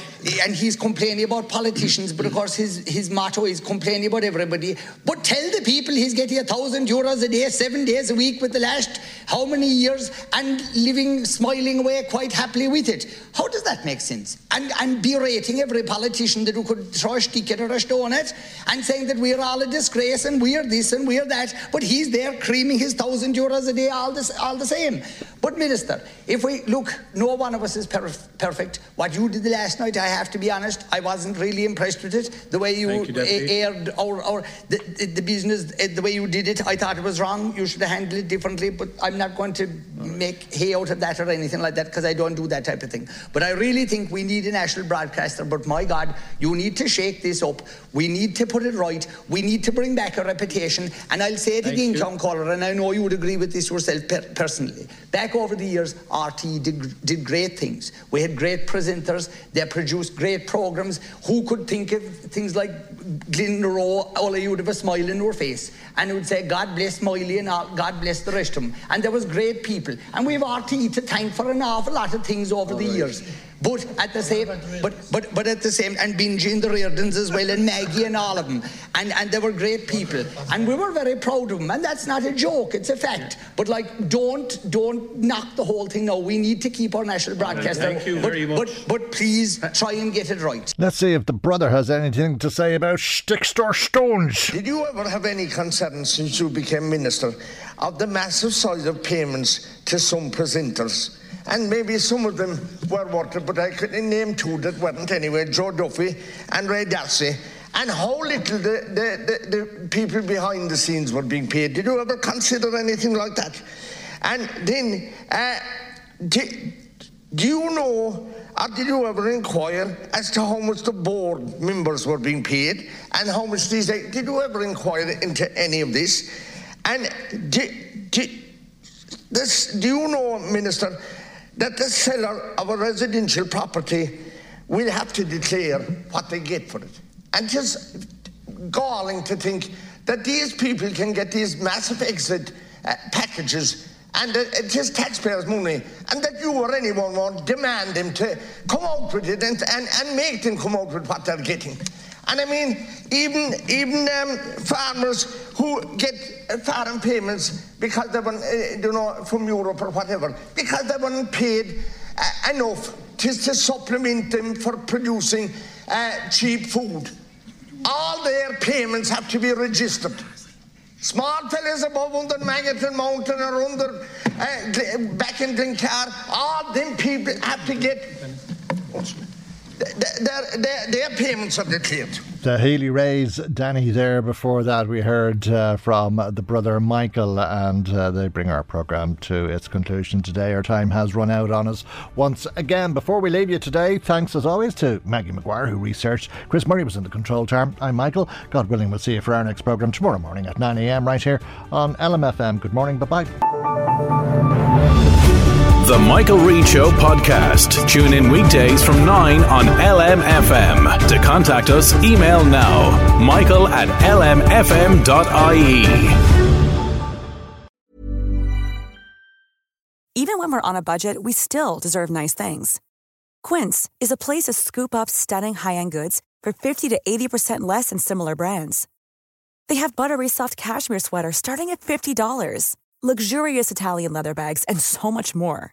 and he's complaining about politicians, but of course his his motto is complaining about everybody. But tell the people he's getting a thousand euros a day, seven days a week, with the last how many years, and living small smiling away quite happily with it. How does that make sense? And, and berating every politician that who could throw a stick at or a stone at and saying that we're all a disgrace and we're this and we're that, but he's there creaming his thousand euros a day all, this, all the same. But, Minister, if we look, no one of us is per- perfect. What you did last night, I have to be honest, I wasn't really impressed with it. The way you, you aired our, our the, the business, eh, the way you did it, I thought it was wrong. You should have handled it differently, but I'm not going to make hay out of that or anything anything like that because I don't do that type of thing. But I really think we need a national broadcaster. But my God, you need to shake this up. We need to put it right. We need to bring back a reputation. And I'll say it Thank again, you. Tom Caller, and I know you would agree with this yourself per- personally. Back over the years, RT did, did great things. We had great presenters. They produced great programs. Who could think of things like Glenroe? All of you would have a smile in your face. And would say, God bless Miley and God bless the rest of them. And there was great people. And we have RT to thank for an awful lot of things over the years. But at the same, but but but at the same, and Benji and the Riordans as well, and Maggie and all of them, and and they were great people, and we were very proud of them, and that's not a joke, it's a fact. But like, don't don't knock the whole thing. now. we need to keep our national broadcaster. Thank you but, very much. But but please try and get it right. Let's see if the brother has anything to say about sticks or stones. Did you ever have any concern since you became minister of the massive size of payments to some presenters? And maybe some of them were it, but I couldn't name two that weren't anyway Joe Duffy and Ray D'Arcy. And how little the, the, the, the people behind the scenes were being paid. Did you ever consider anything like that? And then, uh, do, do you know, or did you ever inquire as to how much the board members were being paid and how much these? Did you ever inquire into any of this? And this, do you know, Minister, that the seller of a residential property will have to declare what they get for it? And just galling to think that these people can get these massive exit uh, packages and uh, it is taxpayers' money, and that you or anyone won't demand them to come out with it and, and, and make them come out with what they're getting. And I mean, even even um, farmers who get farm payments because they weren't, uh, you know, from Europe or whatever, because they weren't paid uh, enough to, to supplement them for producing uh, cheap food. All their payments have to be registered. Small fellas above under Mangerton Mountain or under uh, back in Glencar, all them people have to get their, their, their payments are declared. The Healy-Raes, Danny there. Before that, we heard uh, from the brother Michael, and uh, they bring our programme to its conclusion today. Our time has run out on us once again. Before we leave you today, thanks as always to Maggie McGuire, who researched. Chris Murray was in the control tower. I'm Michael. God willing, we'll see you for our next programme tomorrow morning at 9 a.m. right here on LMFM. Good morning. Bye bye. The Michael Reade Show podcast. Tune in weekdays from 9 on LMFM. To contact us, email now michael at lmfm.ie. Even when we're on a budget, we still deserve nice things. Quince is a place to scoop up stunning high-end goods for 50 to 80% less than similar brands. They have buttery soft cashmere sweaters starting at $50, luxurious Italian leather bags, and so much more.